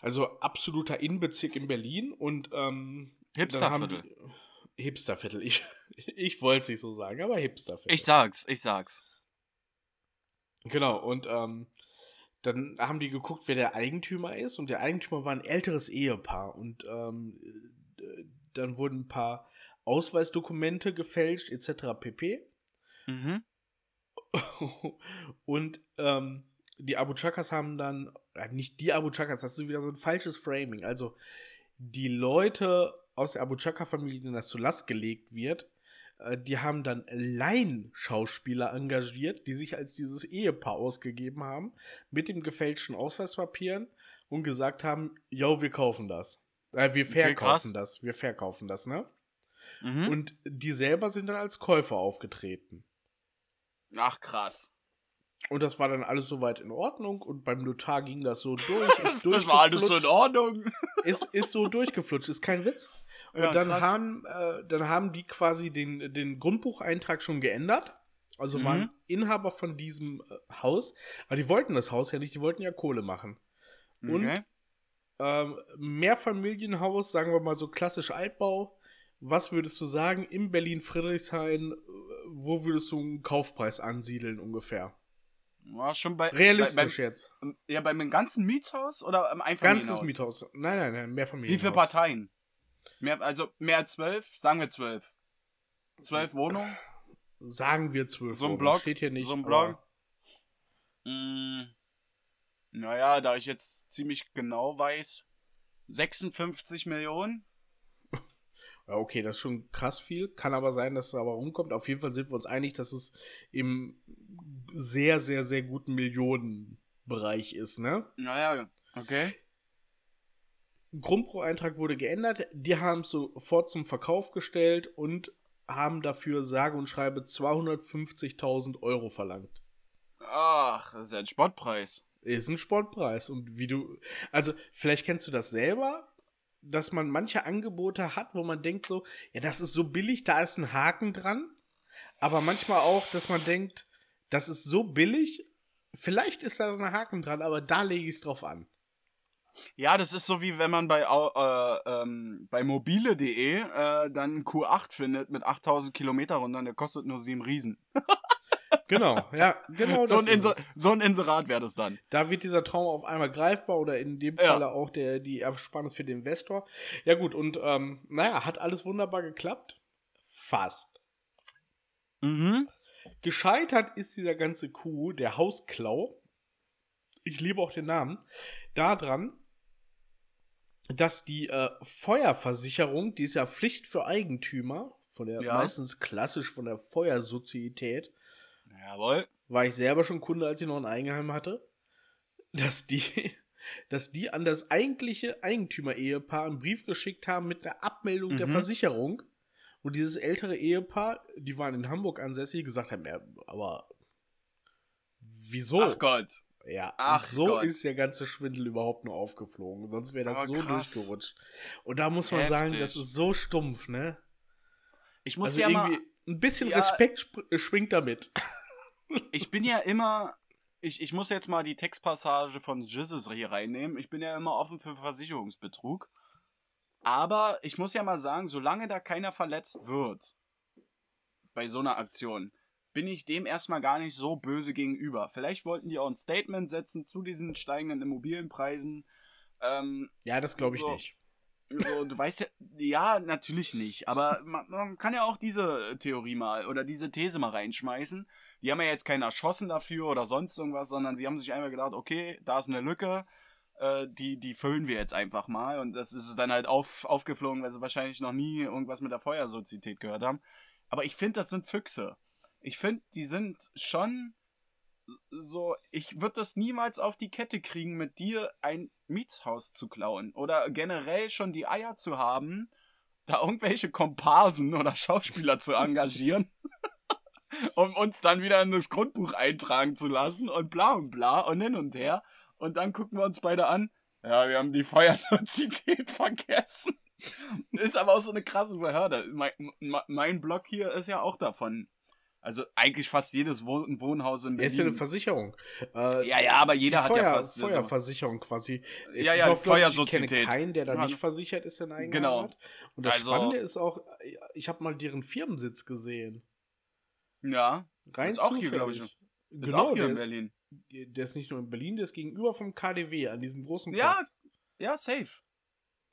also absoluter Innenbezirk in Berlin und ähm, Hipsterviertel. die- Hipsterviertel, ich, ich wollte es nicht so sagen, aber Hipsterviertel. Ich sag's, ich sag's. Genau, und ähm, dann haben die geguckt, wer der Eigentümer ist. Und der Eigentümer war ein älteres Ehepaar. Und ähm, äh, dann wurden ein paar Ausweisdokumente gefälscht, etc. pp. Mhm. und ähm, die Abu Chakas haben dann, äh, nicht die Abu Chakas, das ist wieder so ein falsches Framing. Also die Leute aus der Abu Chaka-Familie, denen das zur Last gelegt wird, die haben dann Laienschauspieler engagiert, die sich als dieses Ehepaar ausgegeben haben, mit dem gefälschten Ausweispapieren und gesagt haben, yo, wir kaufen das. Äh, wir Okay, verkaufen das. Wir verkaufen das, ne? Mhm. Und die selber sind dann als Käufer aufgetreten. Ach, krass. Und das war dann alles soweit in Ordnung und beim Notar ging das so durch. Ist Das war alles so in. Ordnung. ist, ist so durchgeflutscht, ist kein Witz. Und Ja, dann, krass. haben, äh, dann haben die quasi den, den Grundbucheintrag schon geändert. Also Mhm. waren Inhaber von diesem äh, Haus. Aber die wollten das Haus ja nicht, die wollten ja Kohle machen. Und Okay. ähm, Mehrfamilienhaus, sagen wir mal so klassisch Altbau. Was würdest du sagen, im Berlin-Friedrichshain, äh, wo würdest du einen Kaufpreis ansiedeln ungefähr? War schon bei. Realistisch Bei, jetzt. beim, ja, beim ganzen Mietshaus oder im Ganzes Einfamilienhaus? Miethaus. Nein, nein, nein, Mehrfamilienhaus. Wie viele Parteien? Mehr, also mehr als zwölf? Sagen wir zwölf. Zwölf Wohnungen? Sagen wir zwölf. So ein Wohnungen. Block? Steht hier nicht. So ein Block? Mm, naja, da ich jetzt ziemlich genau weiß, 56 Millionen? Ja, okay, das ist schon krass viel. Kann aber sein, dass es aber rumkommt. Auf jeden Fall sind wir uns einig, dass es im sehr, sehr, sehr guten Millionenbereich ist, ne? Naja, okay. Grundbucheintrag wurde geändert. Die haben es sofort zum Verkauf gestellt und haben dafür sage und schreibe 250.000 Euro verlangt. Ach, das ist ein Spottpreis. Ist ein Sportpreis. Und wie du. Also, vielleicht kennst du das selber, dass man manche Angebote hat, wo man denkt so, ja, das ist so billig, da ist ein Haken dran. Aber manchmal auch, dass man denkt, das ist so billig, vielleicht ist da so ein Haken dran, aber da lege ich es drauf an. Ja, das ist so wie wenn man bei, äh, ähm, bei mobile.de äh, dann einen Q8 findet mit 8000 Kilometer runter, der kostet nur 7 Riesen. Genau, ja, genau so, das ein ist Inser es. so ein Inserat wäre das dann. Da wird dieser Traum auf einmal greifbar oder in dem Ja. Falle auch der, die Ersparnis für den Investor. Ja gut, und ähm, naja, hat alles wunderbar geklappt. Fast. Mhm. Gescheitert ist dieser ganze Coup, der Hausklau. Ich liebe auch den Namen. Daran, dass die äh, Feuerversicherung, die ist ja Pflicht für Eigentümer, von der Ja. meistens klassisch von der Feuersozietät, Jawohl. war ich selber schon Kunde, als ich noch ein Eigenheim hatte, dass die, dass die an das eigentliche Eigentümer-Ehepaar einen Brief geschickt haben mit einer Abmeldung der Mhm. Versicherung. Und dieses ältere Ehepaar, die waren in Hamburg ansässig, gesagt haben, ja, aber wieso? Ach Gott. Ja, Ach so Gott. ist der ganze Schwindel überhaupt nur aufgeflogen. Sonst wäre das Aber so krass. durchgerutscht. Und da muss man sagen, Heftig. das ist so stumpf, ne? Ich muss Also ja mal, ein bisschen Ja. Respekt sp schwingt damit. Ich bin ja immer, ich, ich muss jetzt mal die Textpassage von Jizzes hier reinnehmen. Ich bin ja immer offen für Versicherungsbetrug. Aber ich muss ja mal sagen, solange da keiner verletzt wird, bei so einer Aktion, bin ich dem erstmal gar nicht so böse gegenüber. Vielleicht wollten die auch ein Statement setzen zu diesen steigenden Immobilienpreisen. Ähm, Ja, das glaube ich So. nicht. So, du weißt ja, ja, natürlich nicht. Aber man, man kann ja auch diese Theorie mal oder diese These mal reinschmeißen. Die haben ja jetzt keinen erschossen dafür oder sonst irgendwas, sondern sie haben sich einfach gedacht, okay, da ist eine Lücke, äh, die, die füllen wir jetzt einfach mal. Und das ist dann halt auf, aufgeflogen, weil sie wahrscheinlich noch nie irgendwas mit der Feuersozietät gehört haben. Aber ich finde, das sind Füchse. Ich finde, die sind schon so, ich würde das niemals auf die Kette kriegen, mit dir ein Mietshaus zu klauen. Oder generell schon die Eier zu haben, da irgendwelche Komparsen oder Schauspieler zu engagieren. um uns dann wieder in das Grundbuch eintragen zu lassen und bla und bla und hin und her. Und dann gucken wir uns beide an. Ja, wir haben die Feuersozietät vergessen. Ist aber auch so eine krasse Behörde. Mein, mein Blog hier ist ja auch davon also eigentlich fast jedes Wohn Wohnhaus in Berlin. Er ist ja eine Versicherung. Äh, ja, ja, aber jeder hat Feuer, ja fast. Feuerversicherung quasi. Es ja, ja, auch, Feuersozietät. Ich kenne keinen, der da nicht versichert ist in eigener Genau. Heimat. Und das Also- Spannende ist auch, ich habe mal deren Firmensitz gesehen. Ja, Rein Ist auch hier, glaub ich. zufällig. ist Genau, auch hier der in ist, Berlin. der ist nicht nur in Berlin, der ist gegenüber vom KDW an diesem großen Ja, Platz. Ja, safe.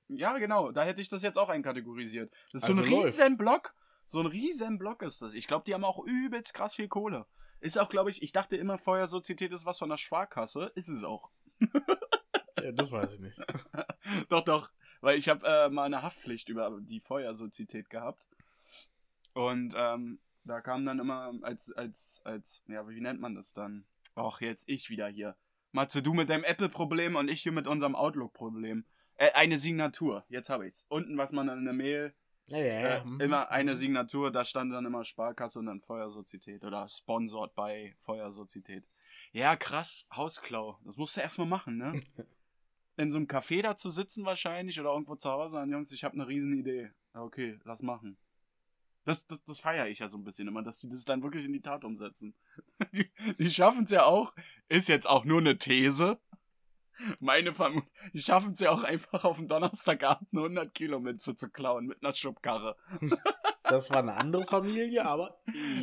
Ja, genau. Da hätte ich das jetzt auch einkategorisiert. Das ist so Also ein läuft. riesen Block. So ein riesen Block ist das. Ich glaube, die haben auch übelst krass viel Kohle. Ist auch, glaube ich, ich dachte immer, Feuersozietät ist was von der Sparkasse. Ist es auch. Ja, das weiß ich nicht. doch, doch. Weil ich habe äh, mal eine Haftpflicht über die Feuersozietät gehabt. Und ähm, da kam dann immer als, als, als, ja, wie nennt man das dann? Och, jetzt ich wieder hier. Matze, du mit deinem Apple-Problem und ich hier mit unserem Outlook-Problem. Äh, eine Signatur. Jetzt habe ich's. Unten, was man in der Mail, Ja, ja, äh, ja. mhm. immer eine Signatur, da stand dann immer Sparkasse und dann Feuersozietät oder sponsored bei Feuersozietät. Ja, krass, Hausklau. Das musst du erstmal machen, ne? In so einem Café da zu sitzen wahrscheinlich oder irgendwo zu Hause und Jungs, ich habe eine riesen Idee. Okay, lass machen. Das, das, das feiere ich ja so ein bisschen immer, dass die das dann wirklich in die Tat umsetzen. Die, die schaffen es ja auch. Ist jetzt auch nur eine These. Meine Vermutung. Die schaffen es ja auch einfach auf dem Donnerstagabend 100 Kilo mit zu, klauen mit einer Schubkarre. Das war eine andere Familie, aber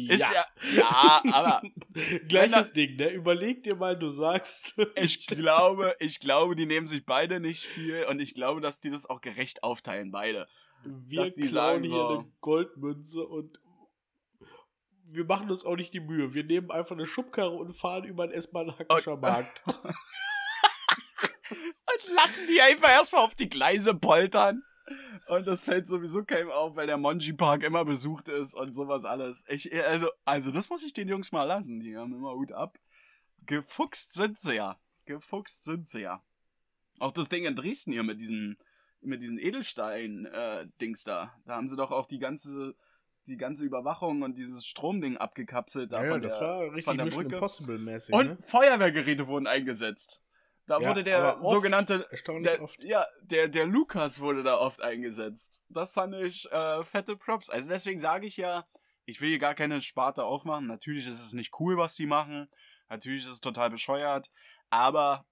Ist ja, ja, aber Gleiches Ding, ne? Überleg dir mal, du sagst. ich glaube, ich glaube, die nehmen sich beide nicht viel und ich glaube, dass die das auch gerecht aufteilen, beide. wir klauen sagen hier so- eine Goldmünze und wir machen uns auch nicht die Mühe. Wir nehmen einfach eine Schubkarre und fahren über den S-Bahn-Hackischer Und- Markt. Und lassen die einfach erstmal auf die Gleise poltern. Und das fällt sowieso keinem auf, weil der Monji Park immer besucht ist und sowas alles. Ich, also, also das muss ich den Jungs mal lassen. Die haben immer Hut ab. Gefuchst sind sie ja. Gefuchst sind sie ja. Auch das Ding in Dresden hier mit diesen, mit diesen Edelstein-Dings da. Da haben sie doch auch die ganze, die ganze Überwachung und dieses Stromding abgekapselt. Da ja, von das der, war richtig der Mission. Impossible-mäßig. Und ne? Feuerwehrgeräte wurden eingesetzt. Da Ja, wurde der oft. sogenannte Erstaunlich der, oft. Ja, der, der Lukas wurde da oft eingesetzt. Das fand ich äh, fette Props. Also deswegen sage ich ja, ich will hier gar keine Sparte aufmachen. Natürlich ist es nicht cool, was die machen. Natürlich ist es total bescheuert. Aber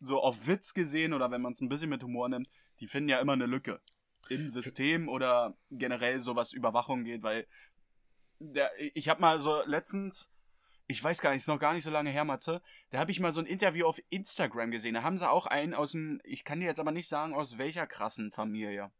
so auf Witz gesehen oder wenn man es ein bisschen mit Humor nimmt, die finden ja immer eine Lücke im System oder generell so was Überwachung geht, weil der, ich habe mal so letztens, ich weiß gar nicht, ist noch gar nicht so lange her, Matze, da habe ich mal so ein Interview auf Instagram gesehen. Da haben sie auch einen aus dem, ich kann dir jetzt aber nicht sagen, aus welcher krassen Familie.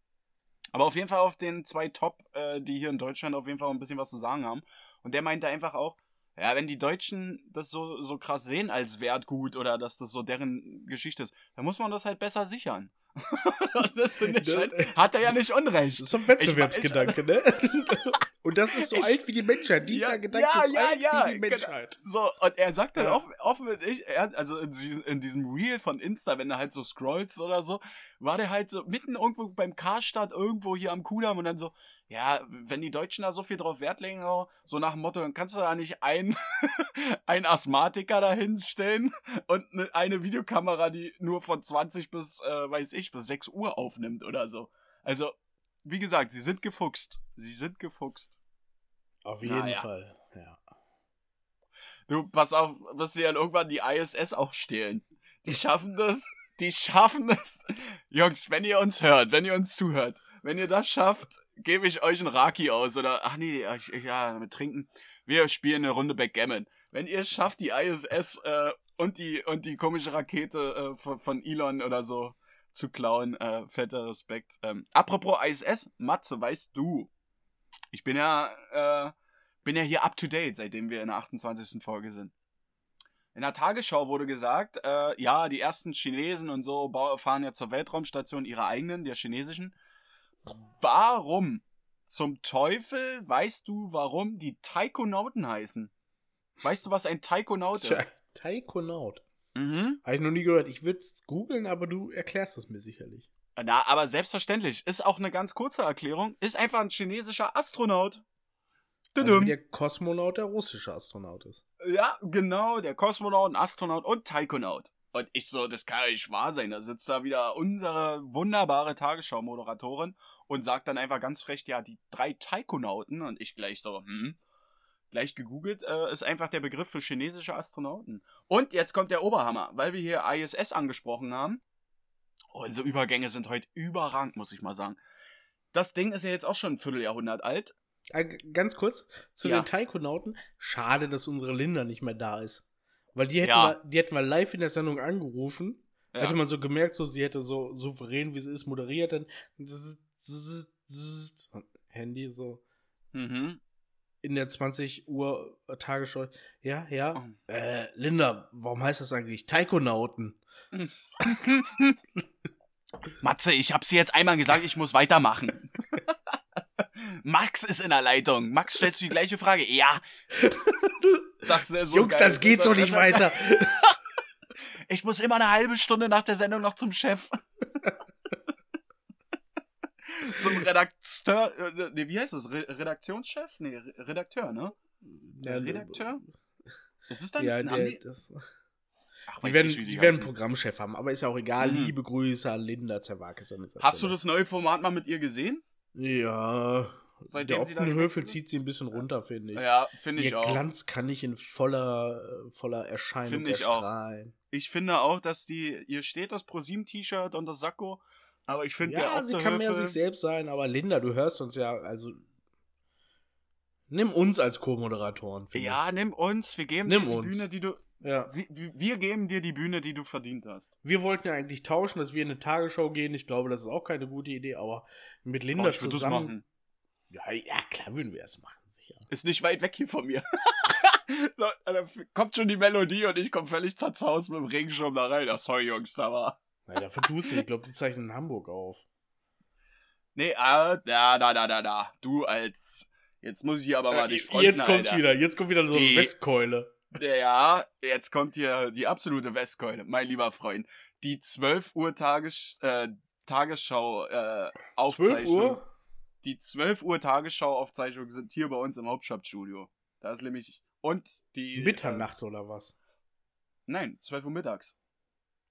Aber auf jeden Fall auf den zwei Top, äh, die hier in Deutschland auf jeden Fall ein bisschen was zu sagen haben. Und der meinte einfach auch, ja, wenn die Deutschen das so, so krass sehen als Wertgut oder dass das so deren Geschichte ist, dann muss man das halt besser sichern. das ich halt, hat er ja nicht unrecht. Das ist so ein Wettbewerbsgedanke, ne? Und das ist so Ich- alt wie die Menschheit. Dieser Ja, Gedanke ja, ist ja, alt ja, wie die genau. Menschheit. So, und er sagt dann offen, offen mit ich, er, also in, diesem- in diesem Reel von Insta, wenn du halt so scrollst oder so, war der halt so mitten irgendwo beim Karstadt irgendwo hier am Kudamm und dann so, ja, wenn die Deutschen da so viel drauf Wert legen, so nach dem Motto, dann kannst du da nicht einen, einen Asthmatiker da hinstellen und eine, eine Videokamera, die nur von 20 bis, äh, weiß ich, bis 6 Uhr aufnimmt oder so. Also, wie gesagt, sie sind gefuchst. Sie sind gefuchst. Auf jeden Naja. Fall. Ja. Du, pass auf, dass sie dann irgendwann die ISS auch stehlen. Die schaffen das. Die schaffen das. Jungs, wenn ihr uns hört, wenn ihr uns zuhört, wenn ihr das schafft, gebe ich euch ein Raki aus. Oder, ach nee, ich, ja, mit trinken. Wir spielen eine Runde Backgammon. Wenn ihr es schafft, die ISS äh, und die und die komische Rakete äh, von, von Elon oder so zu klauen, äh, fetter Respekt. Ähm, apropos ISS, Matze, weißt du, ich bin ja, äh, bin ja hier up to date, seitdem wir in der 28. Folge sind. In der Tagesschau wurde gesagt, äh, ja, die ersten Chinesen und so fahren ja zur Weltraumstation ihrer eigenen, der chinesischen. Warum zum Teufel weißt du, warum die Taikonauten heißen? Weißt du, was ein Taikonaut ist? Taikonaut. Mhm. Habe ich noch nie gehört. Ich würde es googeln, aber du erklärst es mir sicherlich. Na, aber selbstverständlich. Ist auch eine ganz kurze Erklärung. Ist einfach ein chinesischer Astronaut. Also wie der Kosmonaut der russische Astronaut ist. Ja, genau, der Kosmonaut, ein Astronaut und Taikonaut. Und ich so, das kann ja nicht wahr sein. Da sitzt da wieder unsere wunderbare Tagesschau-Moderatorin und sagt dann einfach ganz frech, ja, die drei Taikonauten. Und ich gleich so, hm, gleich gegoogelt, äh, ist einfach der Begriff für chinesische Astronauten. Und jetzt kommt der Oberhammer, weil wir hier ISS angesprochen haben. Unsere Übergänge sind heute überragend, muss ich mal sagen. Das Ding ist ja jetzt auch schon ein Vierteljahrhundert alt. Ganz kurz zu Ja. den Taikonauten. Schade, dass unsere Linda nicht mehr da ist. Weil die hätten, Ja. wir, die hätten wir live in der Sendung angerufen. Ja. Hätte man so gemerkt, so sie hätte so souverän, wie sie ist, moderiert, dann zzz, zzz, zzz, Handy so Mhm. In der 20 Uhr Tagesschau. Ja, ja. Oh. Äh, Linda, warum heißt das eigentlich Taikonauten? Matze, ich hab's dir jetzt einmal gesagt, ich muss weitermachen. Max ist in der Leitung. Max, stellst du die gleiche Frage? Ja. Das so Jungs, geil. das geht so nicht weiter. Ich muss immer eine halbe Stunde nach der Sendung noch zum Chef. zum Redakteur, äh, nee, wie heißt das? Re Redaktionschef? Nee, Re Redakteur, ne? Der Redakteur? Ist es dann? Ja, der, nee. das, Ach, die werden, wie die werden einen. Programmchef haben, aber ist ja auch egal. Mhm. Liebe Grüße an Linda Zerwakis. Hast du das neue Format mal mit ihr gesehen? Ja. Seitdem der Optenhöfel ist? zieht sie ein bisschen runter, finde ich. Ja, finde ich Ihr auch. Glanz kann nicht in voller, äh, voller Erscheinung Finde ich auch. erstrahlen. Ich finde auch, dass die, ihr steht das ProSieben-T-Shirt und das Sakko, aber ich finde Ja, der sie kann mehr sich selbst sein, aber Linda, du hörst uns ja, also. Nimm uns als Co-Moderatoren. Ja, nimm uns, wir geben Nimm dir die uns. Bühne, die du. ich. ja. Sie, wir geben dir die Bühne, die du verdient hast. Wir wollten ja eigentlich tauschen, dass wir in eine Tagesschau gehen. Ich glaube, das ist auch keine gute Idee, aber mit Linda Oh, ich zusammen. machen. Ja, ja, klar würden wir es machen, sicher. Ist nicht weit weg hier von mir. so, da kommt schon die Melodie und ich komme völlig zerzaust mit dem Regenschirm da rein. Ach, sorry, Jungs, da war. Nein, tust du. Ich glaube, die zeichnen in Hamburg auf. Nee, ah, da, da, da, da, da. Du als. Jetzt muss ich hier aber mal dich fronten, Äh, jetzt kommt Alter. wieder, jetzt kommt wieder so eine Die- Westkeule. Ja, jetzt kommt hier die absolute Westkeule, mein lieber Freund. Die 12 Uhr Tages, äh, Tagesschau äh, 12 Aufzeichnung. Uhr? Die 12 Uhr Tagesschau Aufzeichnungen sind hier bei uns im Hauptstadtstudio. Da ist nämlich und die Mitternacht oder was? Äh, nein, 12 Uhr mittags.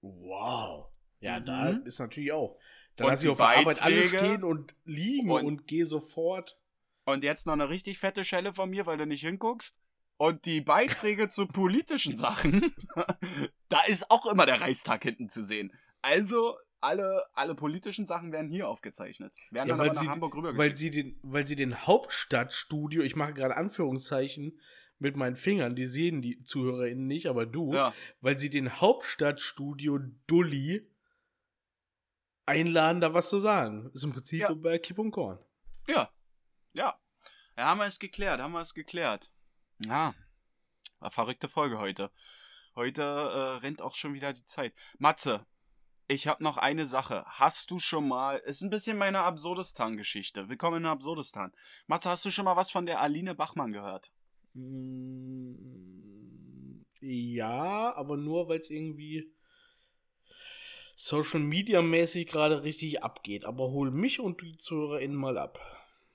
Wow. Ja, Mhm. da ist natürlich auch. Da lasse ich auf der Arbeit alle stehen und liegen und- und, gehe sofort. Und jetzt noch eine richtig fette Schelle von mir, weil du nicht hinguckst. Und die Beiträge zu politischen Sachen, da ist auch immer der Reichstag hinten zu sehen. Also, alle, alle politischen Sachen werden hier aufgezeichnet. Werden Ja, dann weil aber nach sie- Hamburg rüber Weil sie den, weil sie den Hauptstadtstudio, ich mache gerade Anführungszeichen mit meinen Fingern, die sehen die ZuhörerInnen nicht, aber du, Ja, weil sie den Hauptstadtstudio Dulli einladen, da was zu sagen. Ist im Prinzip Ja. bei Kipp und Korn. ja, ja. Ja, haben wir es geklärt, haben wir es geklärt. Ja, war verrückte Folge heute. Heute äh, rennt auch schon wieder die Zeit. Matze, ich habe noch eine Sache. Hast du schon mal, ist ein bisschen meine Absurdistan-Geschichte. Willkommen in Absurdistan. Matze, hast du schon mal was von der Aline Bachmann gehört? Mm, Ja, aber nur, weil es irgendwie Social Media mäßig gerade richtig abgeht. Aber hol mich und die ZuhörerInnen mal ab.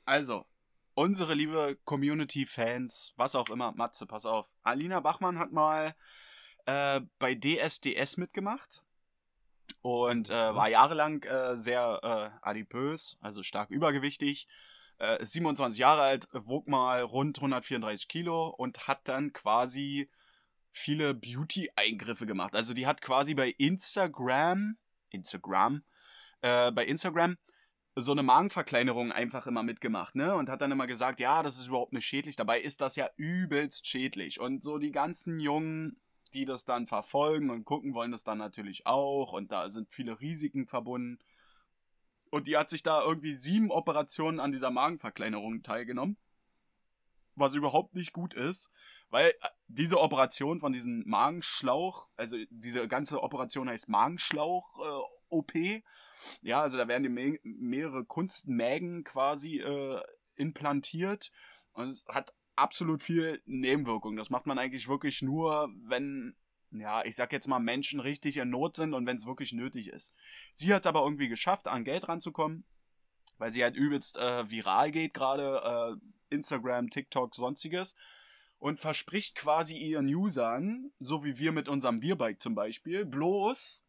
Also, unsere liebe Community-Fans, was auch immer, Matze, pass auf. Alina Bachmann hat mal äh, bei DSDS mitgemacht und äh, war jahrelang äh, sehr äh, adipös, also stark übergewichtig. Äh, ist 27 Jahre alt, wog mal rund 134 Kilo und hat dann quasi viele Beauty-Eingriffe gemacht. Also die hat quasi bei Instagram, Instagram, äh, bei Instagram so eine Magenverkleinerung einfach immer mitgemacht, ne? Und hat dann immer gesagt, ja, das ist überhaupt nicht schädlich. Dabei ist das ja übelst schädlich. Und so die ganzen Jungen, die das dann verfolgen und gucken, wollen das dann natürlich auch. Und da sind viele Risiken verbunden. Und die hat sich da irgendwie sieben Operationen an dieser Magenverkleinerung teilgenommen. Was überhaupt nicht gut ist, weil äh, diese Operation von diesem Magenschlauch, also diese ganze Operation heißt Magenschlauch-OP, ja, also da werden die me mehrere Kunstmägen quasi äh, implantiert und es hat absolut viel Nebenwirkungen. Das macht man eigentlich wirklich nur, wenn, ja, ich sag jetzt mal, Menschen richtig in Not sind und wenn es wirklich nötig ist. Sie hat es aber irgendwie geschafft, an Geld ranzukommen, weil sie halt übelst äh, viral geht gerade. Äh, Instagram, TikTok, sonstiges und verspricht quasi ihren Usern, so wie wir mit unserem Bierbike zum Beispiel, bloß,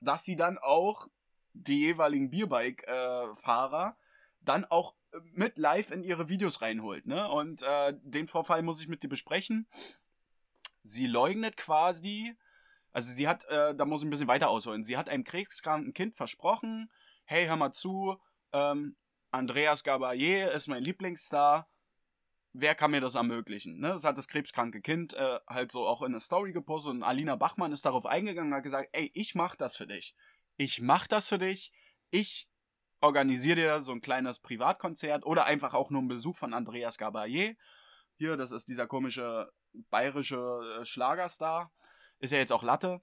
dass sie dann auch die jeweiligen Bierbike-Fahrer dann auch mit live in ihre Videos reinholt. Ne? Und äh, den Vorfall muss ich mit dir besprechen. Sie leugnet quasi, also sie hat, äh, da muss ich ein bisschen weiter ausholen, sie hat einem krebskranken Kind versprochen, hey, hör mal zu, ähm, Andreas Gabayé ist mein Lieblingsstar, wer kann mir das ermöglichen? Ne? Das hat das krebskranke Kind äh, halt so auch in eine Story gepostet und Alina Bachmann ist darauf eingegangen und hat gesagt, ey, ich mach das für dich. Ich mach das für dich. Ich organisiere dir so ein kleines Privatkonzert oder einfach auch nur einen Besuch von Andreas Gabayé. Hier, das ist dieser komische bayerische äh, Schlagerstar. Ist ja jetzt auch Latte.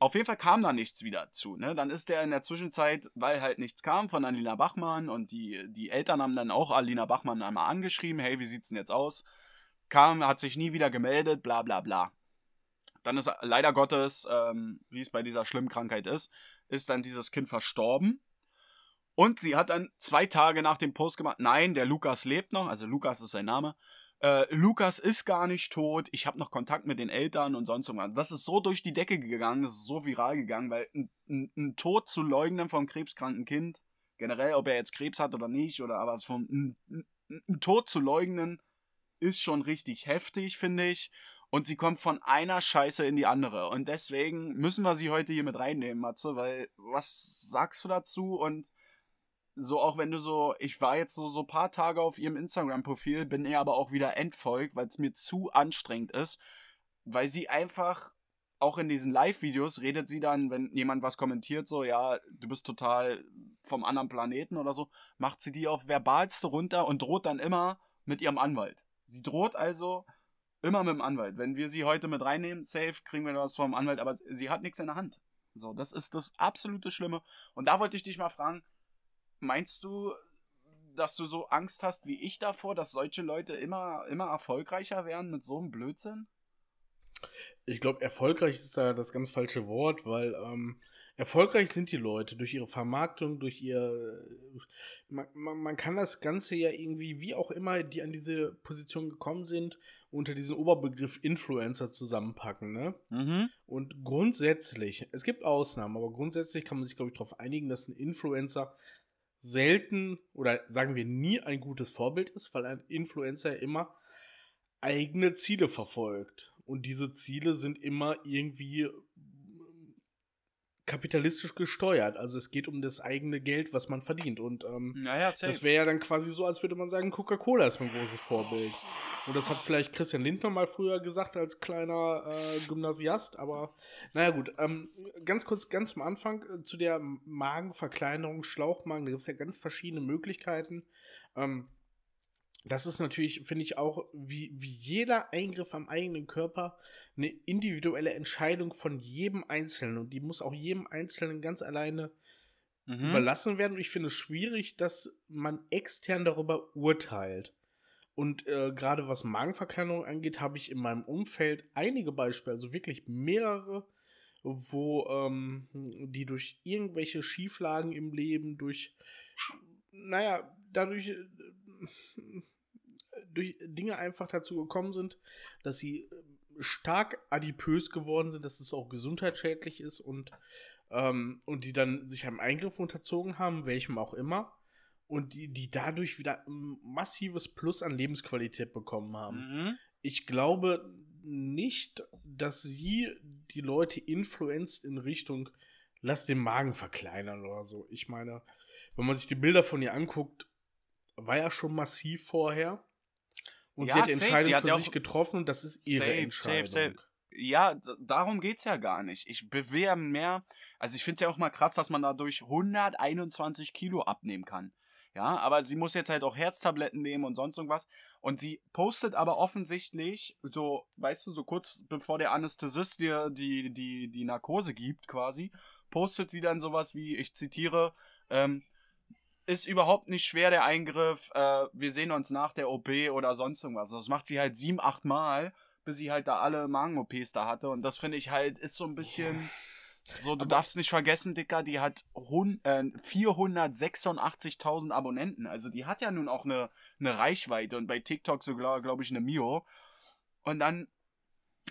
Auf jeden Fall kam da nichts wieder zu. Ne? Dann ist der in der Zwischenzeit, weil halt nichts kam von Alina Bachmann und die, die Eltern haben dann auch Alina Bachmann einmal angeschrieben, hey, wie sieht's denn jetzt aus? Kam, hat sich nie wieder gemeldet, bla bla bla. Dann ist leider Gottes, ähm, wie es bei dieser schlimmen Krankheit ist, ist dann dieses Kind verstorben. Und sie hat dann zwei Tage nach dem Post gemacht, nein, der Lukas lebt noch, also Lukas ist sein Name. Äh, Lukas ist gar nicht tot, ich habe noch Kontakt mit den Eltern und sonst irgendwas. Das ist so durch die Decke gegangen, das ist so viral gegangen, weil ein, ein, ein Tod zu leugnen vom krebskranken Kind, generell, ob er jetzt Krebs hat oder nicht, oder aber vom ein, ein, Tod zu leugnen, ist schon richtig heftig, finde ich. Und sie kommt von einer Scheiße in die andere. Und deswegen müssen wir sie heute hier mit reinnehmen, Matze, weil was sagst du dazu? Und so auch wenn du so, ich war jetzt so so paar Tage auf ihrem Instagram-Profil, bin ihr aber auch wieder entfolgt, weil es mir zu anstrengend ist, weil sie einfach auch in diesen Live-Videos redet sie dann, wenn jemand was kommentiert, so, ja, du bist total vom anderen Planeten oder so, macht sie die auf verbalste runter und droht dann immer mit ihrem Anwalt. Sie droht also immer mit dem Anwalt. Wenn wir sie heute mit reinnehmen, safe, kriegen wir was vom Anwalt, aber sie hat nichts in der Hand. So, das ist das absolute Schlimme. Und da wollte ich dich mal fragen, Meinst du, dass du so Angst hast wie ich davor, dass solche Leute immer, immer erfolgreicher werden mit so einem Blödsinn? Ich glaube, erfolgreich ist da das ganz falsche Wort, weil ähm, erfolgreich sind die Leute durch ihre Vermarktung, durch ihr. Man, man, man, kann das Ganze ja irgendwie, wie auch immer, die an diese Position gekommen sind, unter diesen Oberbegriff Influencer zusammenpacken, ne? Mhm. Und grundsätzlich, es gibt Ausnahmen, aber grundsätzlich kann man sich, glaube ich, darauf einigen, dass ein Influencer selten oder sagen wir nie ein gutes Vorbild ist, weil ein Influencer immer eigene Ziele verfolgt. Und diese Ziele sind immer irgendwie kapitalistisch gesteuert. Also es geht um das eigene Geld, was man verdient. Und ähm, naja, das wäre ja dann quasi so, als würde man sagen, Coca-Cola ist mein großes Vorbild. Und das hat vielleicht Christian Lindner mal früher gesagt als kleiner äh, Gymnasiast. Aber naja gut, ähm, ganz kurz, ganz am Anfang äh, zu der Magenverkleinerung, Schlauchmagen. Da gibt es ja ganz verschiedene Möglichkeiten. Ähm, das ist natürlich, finde ich auch, wie, wie jeder Eingriff am eigenen Körper, eine individuelle Entscheidung von jedem Einzelnen. Und die muss auch jedem Einzelnen ganz alleine mhm. überlassen werden. Und ich finde es schwierig, dass man extern darüber urteilt. Und äh, gerade was Magenverkleinerung angeht, habe ich in meinem Umfeld einige Beispiele, also wirklich mehrere, wo ähm, die durch irgendwelche Schieflagen im Leben, durch, naja, dadurch äh, durch Dinge einfach dazu gekommen sind, dass sie äh, stark adipös geworden sind, dass es auch gesundheitsschädlich ist und, ähm, und die dann sich einem Eingriff unterzogen haben, welchem auch immer, und die, die dadurch wieder ein massives Plus an Lebensqualität bekommen haben. Mhm. Ich glaube nicht, dass sie die Leute influenzt in Richtung, lass den Magen verkleinern oder so. Ich meine, wenn man sich die Bilder von ihr anguckt, war ja schon massiv vorher. Und ja, sie hat die Entscheidung hat für sich getroffen und das ist ihre safe, Entscheidung. Safe, safe. Ja, darum geht's ja gar nicht. Ich bewähre mehr, also ich finde es ja auch mal krass, dass man dadurch 121 Kilo abnehmen kann. Ja, aber sie muss jetzt halt auch Herztabletten nehmen und sonst irgendwas. Und sie postet aber offensichtlich, so, weißt du, so kurz bevor der Anästhesist dir die, die, die Narkose gibt, quasi, postet sie dann sowas wie, ich zitiere, ähm, ist überhaupt nicht schwer, der Eingriff. Äh, wir sehen uns nach der OP oder sonst irgendwas. Das macht sie halt sieben, acht Mal, bis sie halt da alle Magen-OPs da hatte. Und das finde ich halt, ist so ein bisschen. So, du aber darfst nicht vergessen, Dicker, die hat äh, 486.000 Abonnenten. Also die hat ja nun auch eine, eine Reichweite und bei TikTok sogar, glaube ich, eine Mio. Und dann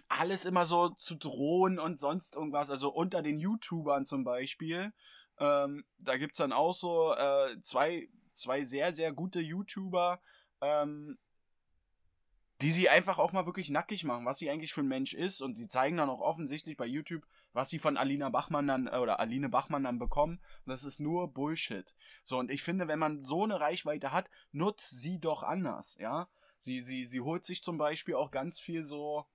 alles immer so zu drohen und sonst irgendwas. Also unter den YouTubern zum Beispiel. Ähm, da es dann auch so äh, zwei, zwei sehr, sehr gute YouTuber, ähm, die sie einfach auch mal wirklich nackig machen, was sie eigentlich für ein Mensch ist. Und sie zeigen dann auch offensichtlich bei YouTube, was sie von Alina Bachmann dann, äh, oder Aline Bachmann dann bekommen. Und das ist nur Bullshit. So, und ich finde, wenn man so eine Reichweite hat, nutzt sie doch anders, ja. Sie, sie, sie holt sich zum Beispiel auch ganz viel so,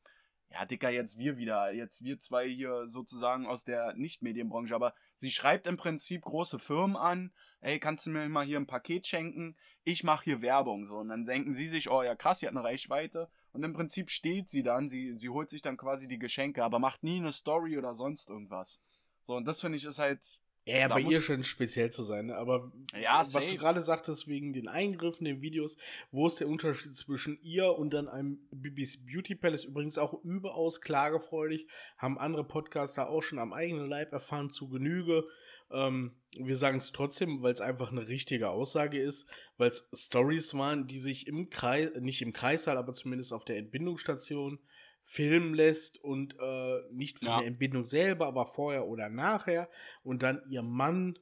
ja, Dicker, jetzt wir wieder, jetzt wir zwei hier sozusagen aus der Nicht-Medienbranche, aber sie schreibt im Prinzip große Firmen an, ey, kannst du mir mal hier ein Paket schenken? Ich mache hier Werbung, so. Und dann denken sie sich, oh ja, krass, sie hat eine Reichweite. Und im Prinzip steht sie dann, sie, sie holt sich dann quasi die Geschenke, aber macht nie eine Story oder sonst irgendwas. So, und das finde ich ist halt ja, bei ihr schon speziell zu sein, ne? aber ja, was safe. du gerade sagtest, wegen den Eingriffen, den Videos, wo ist der Unterschied zwischen ihr und dann einem Bibis Beauty Palace? Übrigens auch überaus klagefreudig, haben andere Podcaster auch schon am eigenen Leib erfahren zu Genüge. Ähm, wir sagen es trotzdem, weil es einfach eine richtige Aussage ist, weil es Stories waren, die sich im Kreis, nicht im Kreissaal, aber zumindest auf der Entbindungsstation filmen lässt und äh, nicht von ja. der Entbindung selber, aber vorher oder nachher und dann ihr Mann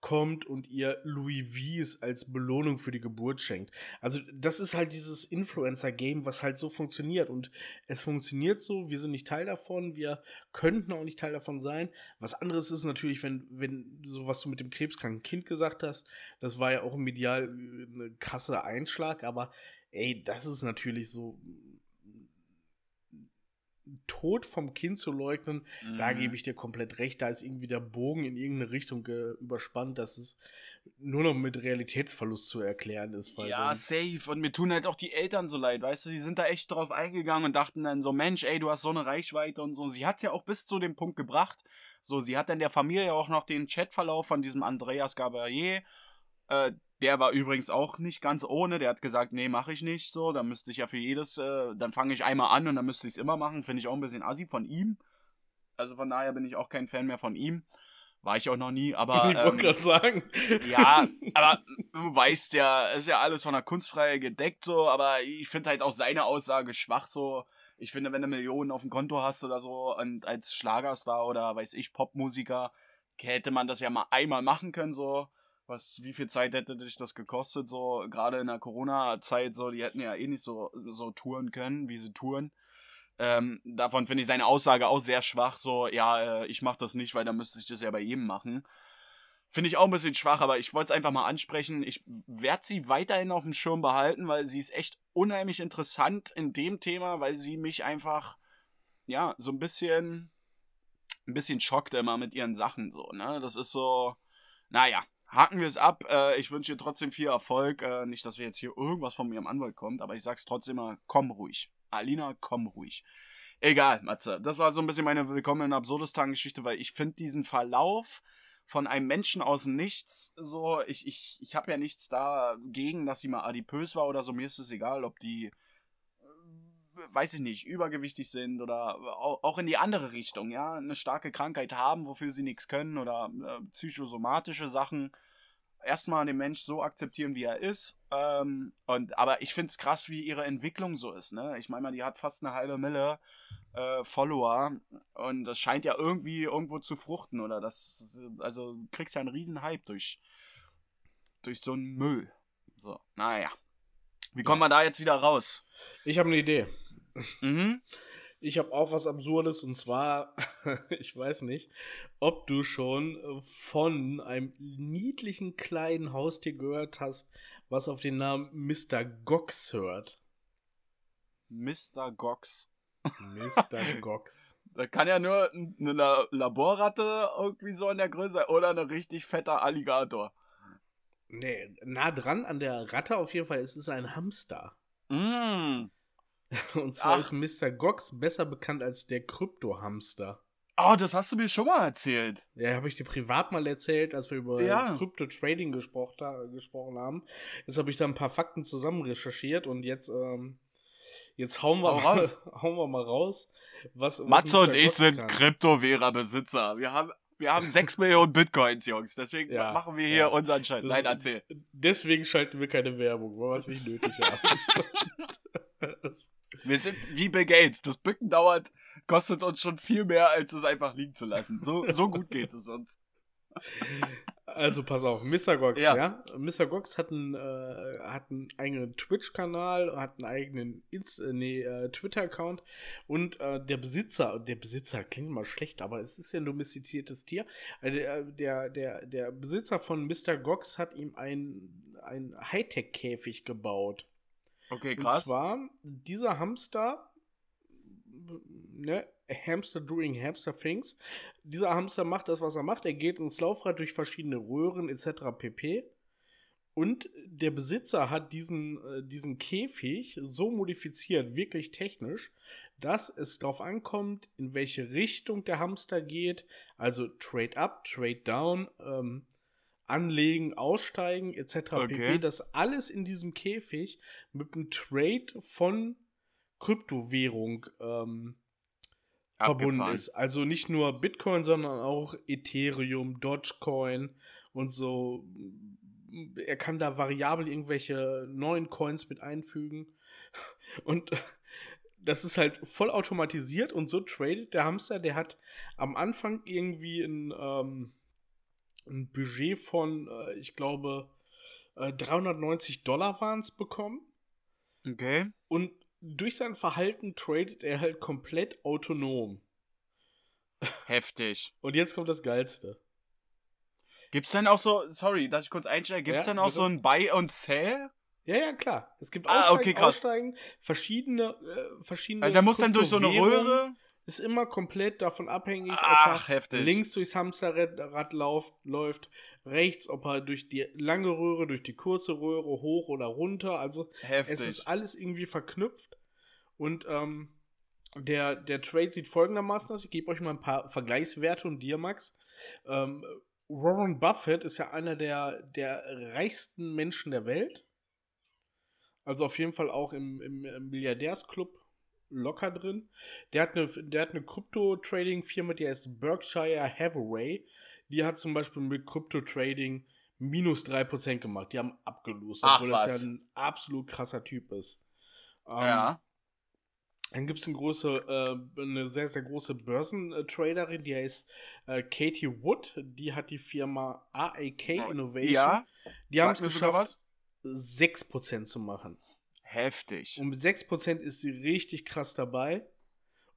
kommt und ihr Louis Vuitton als Belohnung für die Geburt schenkt. Also das ist halt dieses Influencer-Game, was halt so funktioniert und es funktioniert so, wir sind nicht Teil davon, wir könnten auch nicht Teil davon sein. Was anderes ist natürlich, wenn, wenn so was du mit dem krebskranken Kind gesagt hast, das war ja auch medial äh, eine krasse Einschlag, aber ey, das ist natürlich so Tod vom Kind zu leugnen, mhm. da gebe ich dir komplett recht. Da ist irgendwie der Bogen in irgendeine Richtung überspannt, dass es nur noch mit Realitätsverlust zu erklären ist. ja, safe. Und mir tun halt auch die Eltern so leid, weißt du, die sind da echt drauf eingegangen und dachten dann so, Mensch, ey, du hast so eine Reichweite und so. Sie hat es ja auch bis zu dem Punkt gebracht. So, sie hat dann der Familie auch noch den Chatverlauf von diesem Andreas Gabarier äh, der war übrigens auch nicht ganz ohne. Der hat gesagt, nee, mache ich nicht so. Dann müsste ich ja für jedes, äh, dann fange ich einmal an und dann müsste ich es immer machen. Finde ich auch ein bisschen assi von ihm. Also von daher bin ich auch kein Fan mehr von ihm. War ich auch noch nie, aber. Ich wollte ähm, gerade sagen. Ja, aber du weißt ja, ist ja alles von der Kunstfreiheit gedeckt so, aber ich finde halt auch seine Aussage schwach so. Ich finde, wenn du Millionen auf dem Konto hast oder so und als Schlagerstar oder weiß ich, Popmusiker, hätte man das ja mal einmal machen können so was, wie viel Zeit hätte dich das gekostet, so, gerade in der Corona-Zeit, so, die hätten ja eh nicht so, so touren können, wie sie touren. Ähm, davon finde ich seine Aussage auch sehr schwach, so, ja, äh, ich mach das nicht, weil dann müsste ich das ja bei jedem machen. Finde ich auch ein bisschen schwach, aber ich wollte es einfach mal ansprechen. Ich werde sie weiterhin auf dem Schirm behalten, weil sie ist echt unheimlich interessant in dem Thema, weil sie mich einfach, ja, so ein bisschen, ein bisschen schockt immer mit ihren Sachen, so, ne? Das ist so, naja, haken wir es ab. Äh, ich wünsche dir trotzdem viel Erfolg. Äh, nicht, dass wir jetzt hier irgendwas von ihrem Anwalt kommt, aber ich sag's trotzdem mal, komm ruhig. Alina, komm ruhig. Egal, Matze. Das war so ein bisschen meine Willkommen in Absurdistan-Geschichte, weil ich finde diesen Verlauf von einem Menschen aus Nichts, so, ich, ich, ich habe ja nichts dagegen, dass sie mal adipös war oder so, mir ist es egal, ob die, weiß ich nicht, übergewichtig sind oder auch in die andere Richtung, ja, eine starke Krankheit haben, wofür sie nichts können oder äh, psychosomatische Sachen erstmal den Mensch so akzeptieren, wie er ist. Ähm, und, aber ich finde es krass, wie ihre Entwicklung so ist. Ne? Ich meine mal, die hat fast eine halbe Mille äh, Follower und das scheint ja irgendwie irgendwo zu fruchten. Oder das, also kriegst ja einen riesen Hype durch, durch so einen Müll. So, naja. Wie kommen wir da jetzt wieder raus? Ich habe eine Idee. Mhm. Ich habe auch was Absurdes und zwar, ich weiß nicht, ob du schon von einem niedlichen kleinen Haustier gehört hast, was auf den Namen Mr. Gox hört. Mr. Gox. Mr. Gox. Da kann ja nur eine Laborratte irgendwie so in der Größe oder ein richtig fetter Alligator. Nee, nah dran an der Ratte auf jeden Fall. Es ist ein Hamster. Mm. Und zwar Ach. ist Mr. Gox besser bekannt als der Krypto-Hamster. Oh, das hast du mir schon mal erzählt. Ja, habe ich dir privat mal erzählt, als wir über ja. Krypto-Trading gesprochen, gesprochen haben. Jetzt habe ich da ein paar Fakten zusammen recherchiert und jetzt ähm, Jetzt hauen wir, mal, raus. hauen wir mal raus. Was, was Matze und ich sind. Kryptowährer-Besitzer. Wir haben, wir haben 6 Millionen Bitcoins, Jungs. Deswegen Ja, machen wir hier ja. unseren Scheiß. Nein, erzähl. Deswegen schalten wir keine Werbung, weil wir es nicht nötig haben. Wir sind wie Bill Gates. Das Bücken dauert, kostet uns schon viel mehr, als es einfach liegen zu lassen. So, so gut geht es uns. Also pass auf, Mr. Gox, Ja. ja. Mr. Gox hat einen, äh, hat einen eigenen Twitch-Kanal, hat einen eigenen Inst äh, nee, äh, Twitter-Account und äh, der Besitzer, der Besitzer klingt mal schlecht, aber es ist ja ein domestiziertes Tier. Äh, der, der, der, der Besitzer von Mr. Gox hat ihm ein, ein Hightech-Käfig gebaut. Okay, Und krass. zwar, dieser Hamster, ne, Hamster doing Hamster things. Dieser Hamster macht das, was er macht. Er geht ins Laufrad durch verschiedene Röhren etc. pp. Und der Besitzer hat diesen, äh, diesen Käfig so modifiziert, wirklich technisch, dass es darauf ankommt, in welche Richtung der Hamster geht. Also Trade up, Trade down, ähm, anlegen, aussteigen etc. Okay. pp. Das alles in diesem Käfig mit einem Trade von Kryptowährung ähm, verbunden ist. Also nicht nur Bitcoin, sondern auch Ethereum, Dogecoin und so. Er kann da variabel irgendwelche neuen Coins mit einfügen. Und das ist halt voll automatisiert und so tradet der Hamster. Der hat am Anfang irgendwie ein, ähm, ein Budget von, äh, ich glaube, äh, 390 Dollar waren es bekommen. Okay. Und durch sein Verhalten tradet er halt komplett autonom. Heftig. Und jetzt kommt das Geilste. Gibt's denn auch so, sorry, dass ich kurz einstelle, gibt's Ja, denn auch bitte. so ein Buy und Sell? Ja, ja, klar. Es gibt Ah, Aussteigen, okay. Aussteigen, verschiedene, äh, verschiedene. Also der muss dann durch so eine. Röhre. Ist immer komplett davon abhängig, Ach, ob er heftig. links durchs Hamsterrad läuft, läuft, rechts, ob er durch die lange Röhre, durch die kurze Röhre, hoch oder runter. Also Heftig. Es ist alles irgendwie verknüpft. Und ähm, der, der Trade sieht folgendermaßen aus. Ich gebe euch mal ein paar Vergleichswerte und dir, Max. Ähm, Warren Buffett ist ja einer der, der reichsten Menschen der Welt. Also auf jeden Fall auch im, im, im Milliardärsclub locker drin. Der hat eine, der hat eine Krypto-Trading-Firma, die heißt Berkshire Hathaway. Die hat zum Beispiel mit Krypto-Trading minus 3% gemacht. Die haben abgelost, Ach, obwohl das was. ja ein absolut krasser Typ ist. Ähm, ja. Dann gibt es eine große, äh, eine sehr, sehr große Börsentraderin, die heißt äh, Katie Wood. Die hat die Firma AAK Innovation. Ja. die haben es geschafft, 6% zu machen. Heftig. Und mit 6% ist sie richtig krass dabei.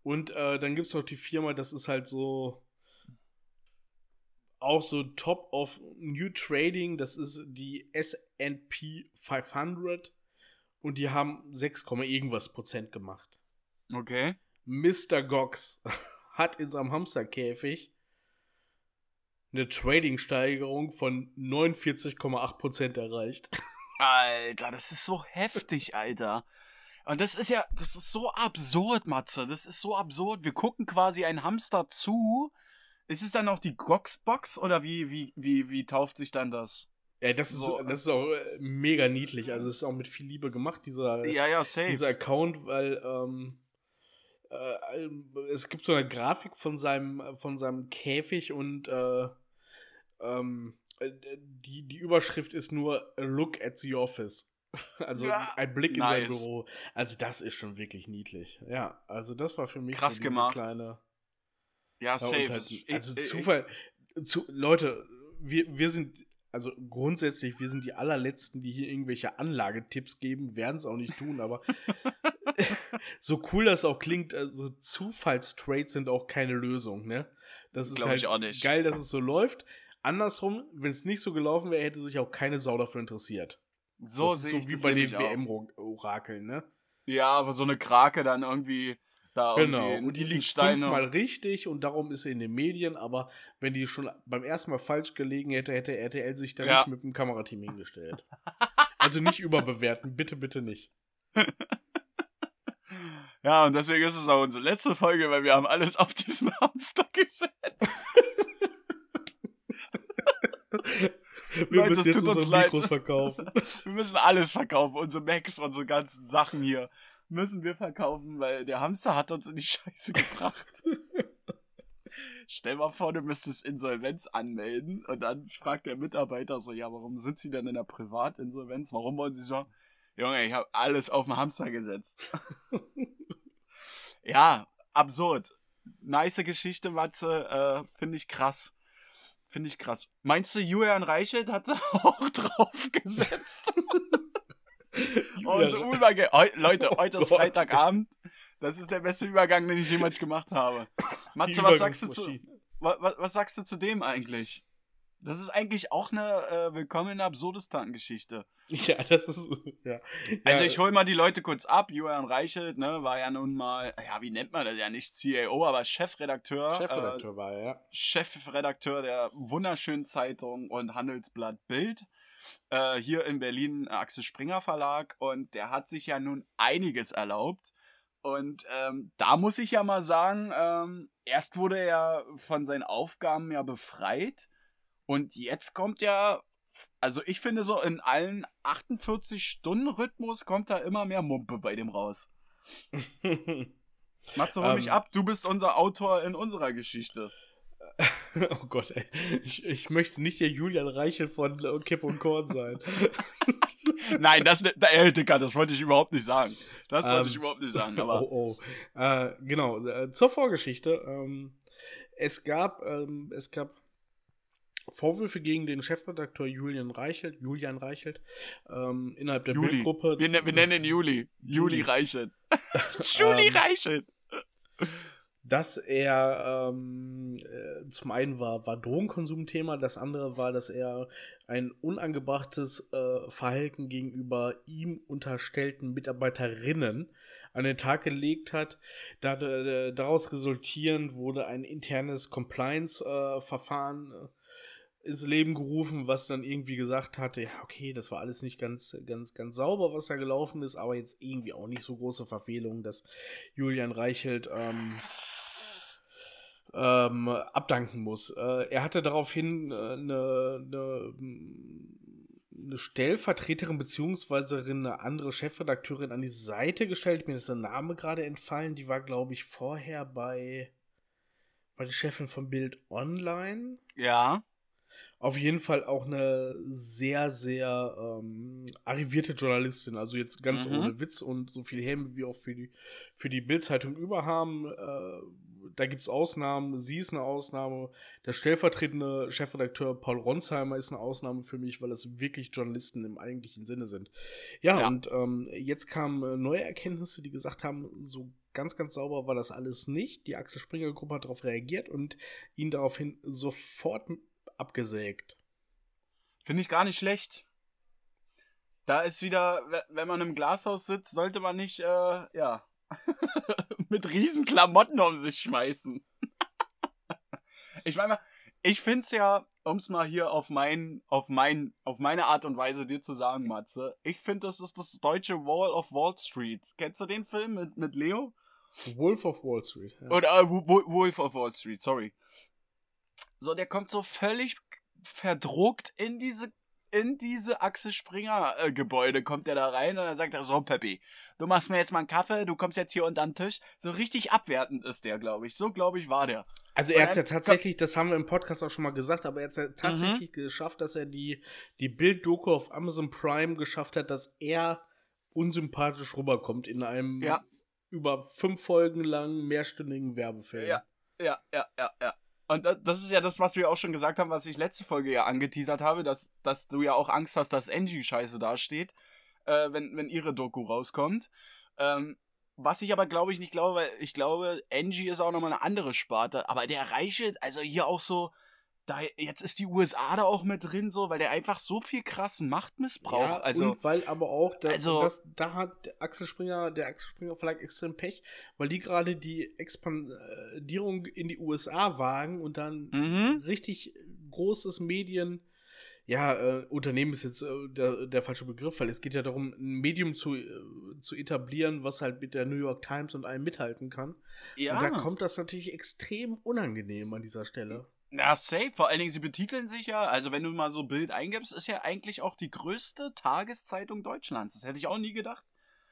Und äh, dann gibt es noch die Firma, das ist halt so auch so Top of New Trading, das ist die S&P 500 und die haben 6, irgendwas Prozent gemacht. Okay. Mr. Gox hat in seinem Hamsterkäfig eine Trading-Steigerung von 49,8% erreicht. Alter, das ist so heftig, Alter. Und das ist ja, das ist so absurd, Matze. Das ist so absurd. Wir gucken quasi ein Hamster zu. Ist es dann auch die Goxbox oder wie, wie, wie, wie tauft sich dann das? Ja, das ist, So. das ist auch äh, mega niedlich. Also es ist auch mit viel Liebe gemacht, dieser, Ja, ja, dieser Account, weil ähm, äh, es gibt so eine Grafik von seinem, von seinem Käfig und äh, ähm, äh, die, die Überschrift ist nur Look at the Office. Also Ja, ein Blick in sein nice. Büro. Also das ist schon wirklich niedlich. Ja, also das war für mich Krass so gemacht. kleine ja, safe. halt, also ich- Zufall. Zu, Leute, wir, wir sind, also grundsätzlich, wir sind die allerletzten, die hier irgendwelche Anlagetipps geben, werden es auch nicht tun, aber so cool das auch klingt, also Zufallstrades sind auch keine Lösung, ne? Das ist halt ich auch nicht. geil, dass es so läuft. Andersrum, wenn es nicht so gelaufen wäre, hätte sich auch keine Sau dafür interessiert. so das ist so wie bei den. WM-Orakeln, ne? Ja, aber so eine Krake dann irgendwie da Genau, irgendwie und die liegt Steine- fünfmal richtig und darum ist sie in den Medien, aber wenn die schon beim ersten Mal falsch gelegen hätte, hätte RTL sich da Ja. nicht mit dem Kamerateam hingestellt. also nicht überbewerten, bitte, bitte nicht. Ja, und deswegen ist es auch unsere letzte Folge, weil wir haben alles auf diesen Hamster gesetzt. Wir Leute, müssen jetzt unsere leid. Mikros verkaufen. Wir müssen alles verkaufen, unsere Macs, unsere ganzen Sachen hier müssen wir verkaufen, weil der Hamster hat uns in die Scheiße gebracht. Stell mal vor, du müsstest Insolvenz anmelden und dann fragt der Mitarbeiter so, ja, warum sind Sie denn in der Privatinsolvenz? Warum wollen Sie so? Junge, ich habe alles auf den Hamster gesetzt. ja, absurd. Nice Geschichte, Matze, äh, finde ich krass. Finde ich krass. Meinst du, Julian Reichelt hat da auch drauf gesetzt? Und so Überge Leute, oh heute ist Gott. Freitagabend. Das ist der beste Übergang, den ich jemals gemacht habe. Matze, was sagst du zu, was, was sagst du zu dem eigentlich? Das ist eigentlich auch eine äh, Willkommen in Absurdistan-Geschichte. Ja, das ist. Ja. Also ich hole mal die Leute kurz ab. Julian Reichelt, ne, war ja nun mal, ja, wie nennt man das ja nicht CAO, aber Chefredakteur. Chefredakteur war er, ja. Äh, Chefredakteur der wunderschönen Zeitung und Handelsblatt Bild. Äh, hier in Berlin äh, Axel Springer Verlag und der hat sich ja nun einiges erlaubt. Und ähm, da muss ich ja mal sagen, ähm, erst wurde er von seinen Aufgaben ja befreit und jetzt kommt ja, also ich finde so in allen 48-Stunden-Rhythmus kommt da immer mehr Mumpe bei dem raus. Matze, hol mich Ähm. ab, du bist unser Autor in unserer Geschichte. oh Gott, ey. Ich, ich möchte nicht der Julian Reichel von äh, Kipp und Korn sein. Nein, das, ey, Dicker, das wollte ich überhaupt nicht sagen. Das wollte Ähm, ich überhaupt nicht sagen, aber. oh, oh. Äh, genau, äh, zur Vorgeschichte. Ähm, es gab, ähm, es gab Vorwürfe gegen den Chefredakteur Julian Reichelt, Julian Reichelt, ähm, innerhalb der Juli. Bildgruppe. Wir, ne- wir nennen ihn Juli. Juli Juli. Reichelt. Juli Ähm, Reichelt. dass er ähm, äh, zum einen war, war Drogenkonsum Thema, das andere war, dass er ein unangebrachtes äh, Verhalten gegenüber ihm unterstellten Mitarbeiterinnen an den Tag gelegt hat. Äh, daraus resultierend wurde ein internes Compliance-Verfahren äh, ins Leben gerufen, was dann irgendwie gesagt hatte, ja, okay, das war alles nicht ganz, ganz, ganz sauber, was da gelaufen ist, aber jetzt irgendwie auch nicht so große Verfehlungen, dass Julian Reichelt ähm, ähm, abdanken muss. Äh, er hatte daraufhin äh, eine, eine, eine Stellvertreterin beziehungsweise eine andere Chefredakteurin an die Seite gestellt. Mir ist der Name gerade entfallen. Die war, glaube ich, vorher bei, bei der Chefin von Bild Online. Ja. Auf jeden Fall auch eine sehr, sehr ähm, arrivierte Journalistin. Also jetzt ganz Mhm. ohne Witz und so viel Häme wie auch für die, für die Bild-Zeitung über haben. Äh, da gibt es Ausnahmen. Sie ist eine Ausnahme. Der stellvertretende Chefredakteur Paul Ronsheimer ist eine Ausnahme für mich, weil das wirklich Journalisten im eigentlichen Sinne sind. Ja, Ja. und ähm, jetzt kamen äh, neue Erkenntnisse, die gesagt haben, so ganz, ganz sauber war das alles nicht. Die Axel Springer Gruppe hat darauf reagiert und ihn daraufhin sofort abgesägt. Finde ich gar nicht schlecht. Da ist wieder, we- wenn man im Glashaus sitzt, sollte man nicht, äh, ja, mit riesen Klamotten um sich schmeißen. ich meine mal, ich find's ja, um's mal hier auf mein, auf mein, auf meine Art und Weise dir zu sagen, Matze, ich finde, das ist das deutsche Wall of Wall Street. Kennst du den Film mit, mit Leo? Wolf of Wall Street. Ja. Oder äh, Wo- Wo- Wolf of Wall Street, sorry. So, der kommt so völlig verdruckt in diese in diese Axel Springer äh, Gebäude kommt der da rein und dann sagt er so Peppi, du machst mir jetzt mal einen Kaffee, du kommst jetzt hier unter den Tisch. So richtig abwertend ist der, glaube ich. So glaube ich war der. Also er hat ja dann- tatsächlich, das haben wir im Podcast auch schon mal gesagt, aber er hat ja Mhm. tatsächlich geschafft, dass er die, die Bild-Doku auf Amazon Prime geschafft hat, dass er unsympathisch rüberkommt in einem Ja. über fünf Folgen langen mehrstündigen Werbefilm. Ja. Ja, ja, ja, ja. Und da- das ist ja das, was wir auch schon gesagt haben, was ich letzte Folge ja angeteasert habe, dass, dass du ja auch Angst hast, dass Angie scheiße dasteht, äh, wenn, wenn ihre Doku rauskommt. Ähm, was ich aber glaube ich nicht glaube, weil ich glaube, Angie ist auch nochmal eine andere Sparte, aber der Reiche, also hier auch so, da, jetzt ist die USA da auch mit drin, so, weil der einfach so viel krassen Machtmissbrauch, Ja, also. und weil aber auch, das, Also- das, da hat der Axel Springer, der Axel Springer Verlag extrem Pech, weil die gerade die Expandierung in die USA wagen und dann Mhm. richtig großes Medien, ja, äh, Unternehmen ist jetzt äh, der, der falsche Begriff, weil es geht ja darum, ein Medium zu, äh, zu etablieren, was halt mit der New York Times und allem mithalten kann. Ja. Und da kommt das natürlich extrem unangenehm an dieser Stelle. Ja, safe. Vor allen Dingen, sie betiteln sich ja, also wenn du mal so Bild eingibst, ist ja eigentlich auch die größte Tageszeitung Deutschlands. Das hätte ich auch nie gedacht.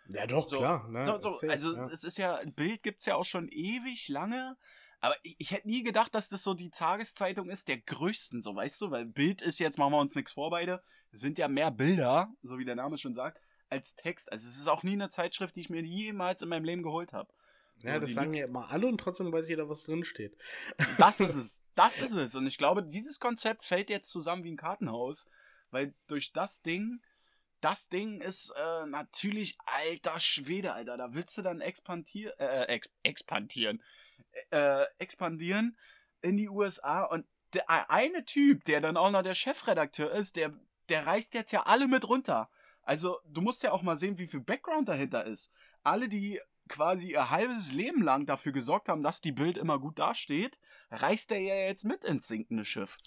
Ja, doch, So, klar. Ne? so, so, safe, also ja. es ist ja, ein Bild gibt's ja auch schon ewig lange. Aber ich, ich hätte nie gedacht, dass das so die Tageszeitung ist der größten, so weißt du, weil Bild ist jetzt, machen wir uns nichts vor beide, es sind ja mehr Bilder, so wie der Name schon sagt, als Text. Also es ist auch nie eine Zeitschrift, die ich mir jemals in meinem Leben geholt habe. Ja, das sagen ja immer alle und trotzdem weiß jeder, was drin steht. Das ist es. Das ist es. Und ich glaube, dieses Konzept fällt jetzt zusammen wie ein Kartenhaus, weil durch das Ding, das Ding ist äh, natürlich alter Schwede, Alter. Da willst du dann expandieren, äh, ex expandieren, äh, expandieren in die USA und der eine Typ, der dann auch noch der Chefredakteur ist, der, der reißt jetzt ja alle mit runter. Also, du musst ja auch mal sehen, wie viel Background dahinter ist. Alle, die quasi ihr halbes Leben lang dafür gesorgt haben, dass die Bild immer gut dasteht, reißt er ja jetzt mit ins sinkende Schiff.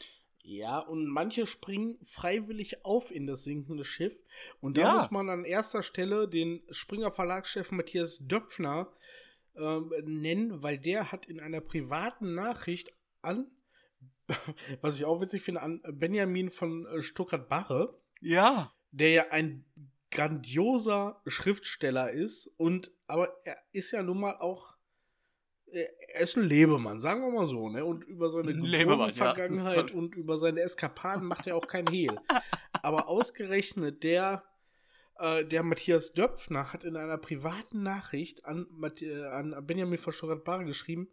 Ja, und manche springen freiwillig auf in das sinkende Schiff. Und da Ja. muss man an erster Stelle den Springer Verlagschef Matthias Döpfner ähm, nennen, weil der hat in einer privaten Nachricht an, was ich auch witzig finde, an Benjamin von äh, Stuttgart-Barre, Ja. der ja ein grandioser Schriftsteller ist und aber er ist ja nun mal auch er ist ein Lebemann, sagen wir mal so, ne? Und über seine ja. Vergangenheit ist und über seine Eskapaden macht er auch kein Hehl. Aber ausgerechnet der äh, der Matthias Döpfner hat in einer privaten Nachricht an, äh, an Benjamin von Stuttgart-Barre geschrieben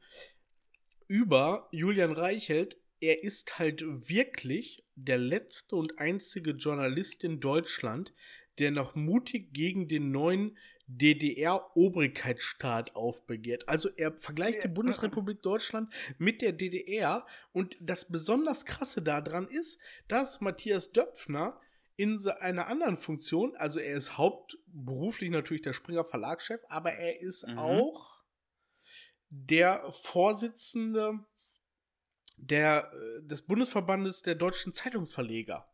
über Julian Reichelt, er ist halt wirklich der letzte und einzige Journalist in Deutschland, der noch mutig gegen den neuen DDR-Obrigkeitsstaat aufbegehrt. Also er vergleicht die Bundesrepublik Deutschland mit der DDR und das besonders krasse daran ist, dass Matthias Döpfner in einer anderen Funktion, also er ist hauptberuflich natürlich der Springer Verlagschef, aber er ist Mhm. auch der Vorsitzende der, äh, des Bundesverbandes der deutschen Zeitungsverleger.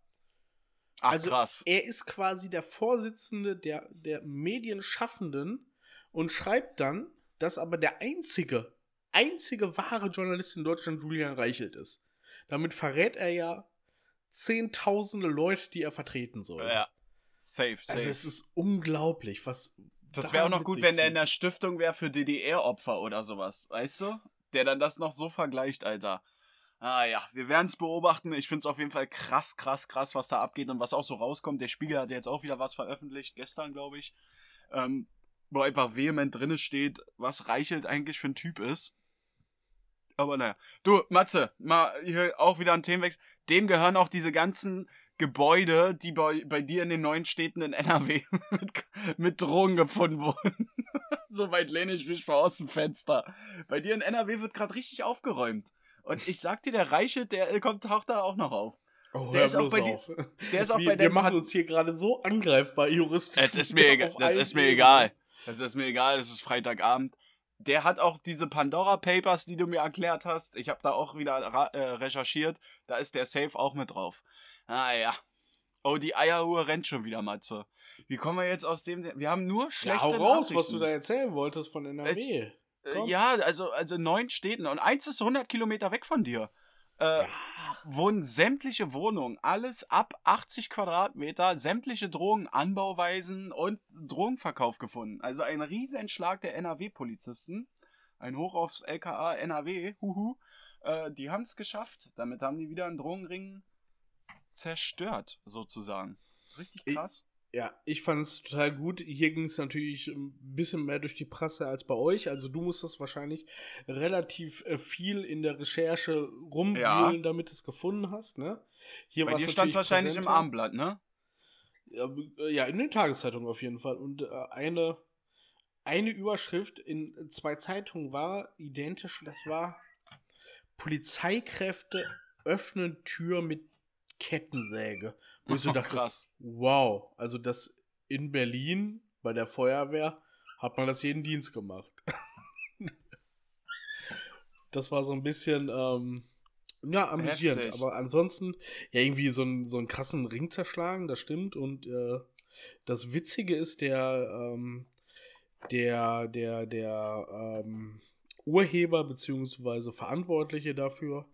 Ach, Also, krass. Er ist quasi der Vorsitzende der, der Medienschaffenden und schreibt dann, dass aber der einzige, einzige wahre Journalist in Deutschland Julian Reichelt ist. Damit verrät er ja zehntausende Leute, die er vertreten soll. Ja. Safe, safe. Also es ist unglaublich, was. das wäre auch noch gut, wenn der in der Stiftung wäre für DDR-Opfer oder sowas. Weißt du? Der dann das noch so vergleicht, Alter. Ah ja, wir werden es beobachten. Ich finde es auf jeden Fall krass, krass, krass, was da abgeht und was auch so rauskommt. Der Spiegel hat jetzt auch wieder was veröffentlicht, gestern, glaube ich. Ähm, wo einfach vehement drinne steht, was Reichelt eigentlich für ein Typ ist. Aber naja. Du, Matze, mal hier auch wieder ein Themenwechsel. Dem gehören auch diese ganzen Gebäude, die bei, bei dir in den neuen Städten in NRW mit, mit Drogen gefunden wurden. so weit lehne ich mich mal aus dem Fenster. Bei dir in NRW wird gerade richtig aufgeräumt. Und ich sag dir, der Reiche, der äh, kommt, taucht da auch noch auf. Oh, der ist auch bei dir- auf. Der ist auch wir, bei wir der machen uns hier gerade so angreifbar juristisch. Es ist mir egal. Das ist mir egal. Das ist mir egal. Es ist Freitagabend. Der hat auch diese Pandora Papers, die du mir erklärt hast. Ich habe da auch wieder äh, recherchiert. Da ist der Safe auch mit drauf. Ah ja. Oh, die Eieruhr rennt schon wieder, Matze. Wie kommen wir jetzt aus dem? Wir haben nur Ja, schlechte hau raus, was du da erzählen wolltest von NRW. Äh, komm. Ja, also also neun Städten und eins ist 100 Kilometer weg von dir. Äh, wohnen sämtliche Wohnungen, alles ab 80 Quadratmeter, sämtliche Drogen, Anbauweisen und Drogenverkauf gefunden. Also ein Riesenschlag der NRW-Polizisten. Ein Hoch aufs LKA NRW, huhu. Äh, die haben es geschafft. Damit haben die wieder einen Drogenring zerstört, sozusagen. Richtig Ich- krass. Ja, ich fand es total gut. Hier ging es natürlich ein bisschen mehr durch die Presse als bei euch. Also du musstest wahrscheinlich relativ äh, viel in der Recherche rumwühlen, Ja. damit du es gefunden hast, ne? Hier Bei dir stand natürlich wahrscheinlich im präsenter. Abendblatt, ne? Ja, äh, in den Tageszeitungen auf jeden Fall. Und äh, eine, eine Überschrift in zwei Zeitungen war identisch. Das war Polizeikräfte öffnen Tür mit Kettensäge. Wo ich so dachte, krass. wow, also das in Berlin bei der Feuerwehr hat man das jeden Dienst gemacht. das war so ein bisschen, ähm, ja, amüsierend. Heftig. Aber ansonsten, ja, irgendwie so, ein, so einen krassen Ring zerschlagen, das stimmt. Und äh, das Witzige ist, der, ähm, der, der, der ähm, Urheber beziehungsweise Verantwortliche dafür,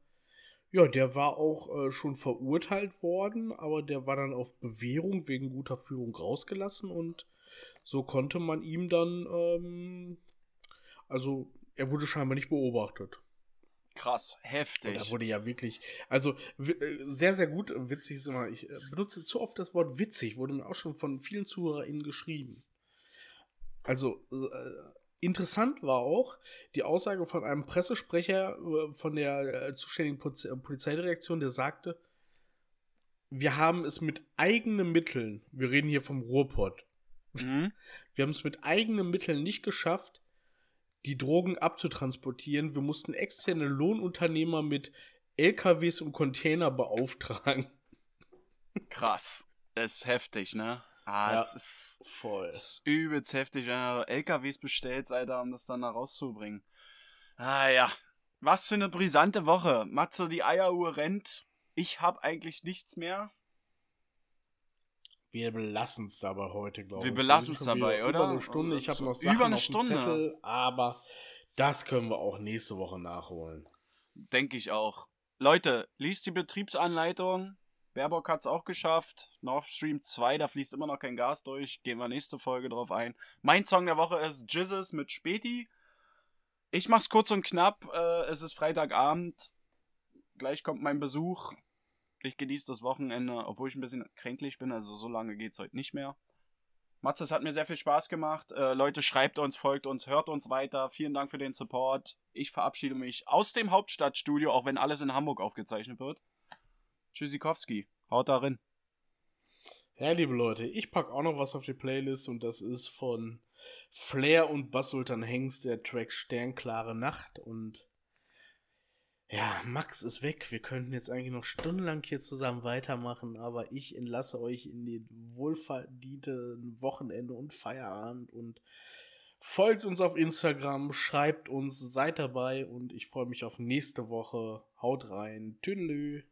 ja, der war auch äh, schon verurteilt worden, aber der war dann auf Bewährung wegen guter Führung rausgelassen und so konnte man ihm dann, ähm, also er wurde scheinbar nicht beobachtet. Krass, heftig. Da wurde ja wirklich, also äh, sehr, sehr gut. Witzig ist immer, ich äh, benutze zu oft das Wort witzig, wurde mir auch schon von vielen ZuhörerInnen geschrieben. Also, äh, interessant war auch die Aussage von einem Pressesprecher äh, von der äh, zuständigen Polizeidirektion, der sagte, wir haben es mit eigenen Mitteln, wir reden hier vom Ruhrpott, mhm. wir haben es mit eigenen Mitteln nicht geschafft, die Drogen abzutransportieren. Wir mussten externe Lohnunternehmer mit LKWs und Container beauftragen. Krass. Das ist heftig, ne? Ah, ja, es ist voll. Es ist übelst heftig, wenn du LKWs bestellt, Alter, um das dann da rauszubringen. Ah ja. Was für eine brisante Woche. Matze, die Eieruhr rennt. Ich hab eigentlich nichts mehr. Wir belassen es dabei heute, glaube ich. Wir belassen es dabei, oder? Über eine Stunde. Ich habe noch Sachen über eine Stunde. Zettel, aber das können wir auch nächste Woche nachholen. Denke ich auch. Leute, liest die Betriebsanleitung. Baerbock hat es auch geschafft. Nord Stream 2, da fließt immer noch kein Gas durch. Gehen wir nächste Folge drauf ein. Mein Song der Woche ist Jizzes mit Späti. Ich mach's kurz und knapp. Äh, es ist Freitagabend. Gleich kommt mein Besuch. Ich genieße das Wochenende, obwohl ich ein bisschen kränklich bin, also so lange geht es heute nicht mehr. Matze, es hat mir sehr viel Spaß gemacht. Äh, Leute, schreibt uns, folgt uns, hört uns weiter. Vielen Dank für den Support. Ich verabschiede mich aus dem Hauptstadtstudio, auch wenn alles in Hamburg aufgezeichnet wird. Tschüssikowski, haut darin. Ja, liebe Leute, ich packe auch noch was auf die Playlist und das ist von Flair und Bass Sultan Hengst, der Track Sternklare Nacht und ja, Max ist weg. Wir könnten jetzt eigentlich noch stundenlang hier zusammen weitermachen, aber ich entlasse euch in den wohlverdienten Wochenende und Feierabend und folgt uns auf Instagram, schreibt uns, seid dabei und ich freue mich auf nächste Woche. Haut rein. Tüdelü.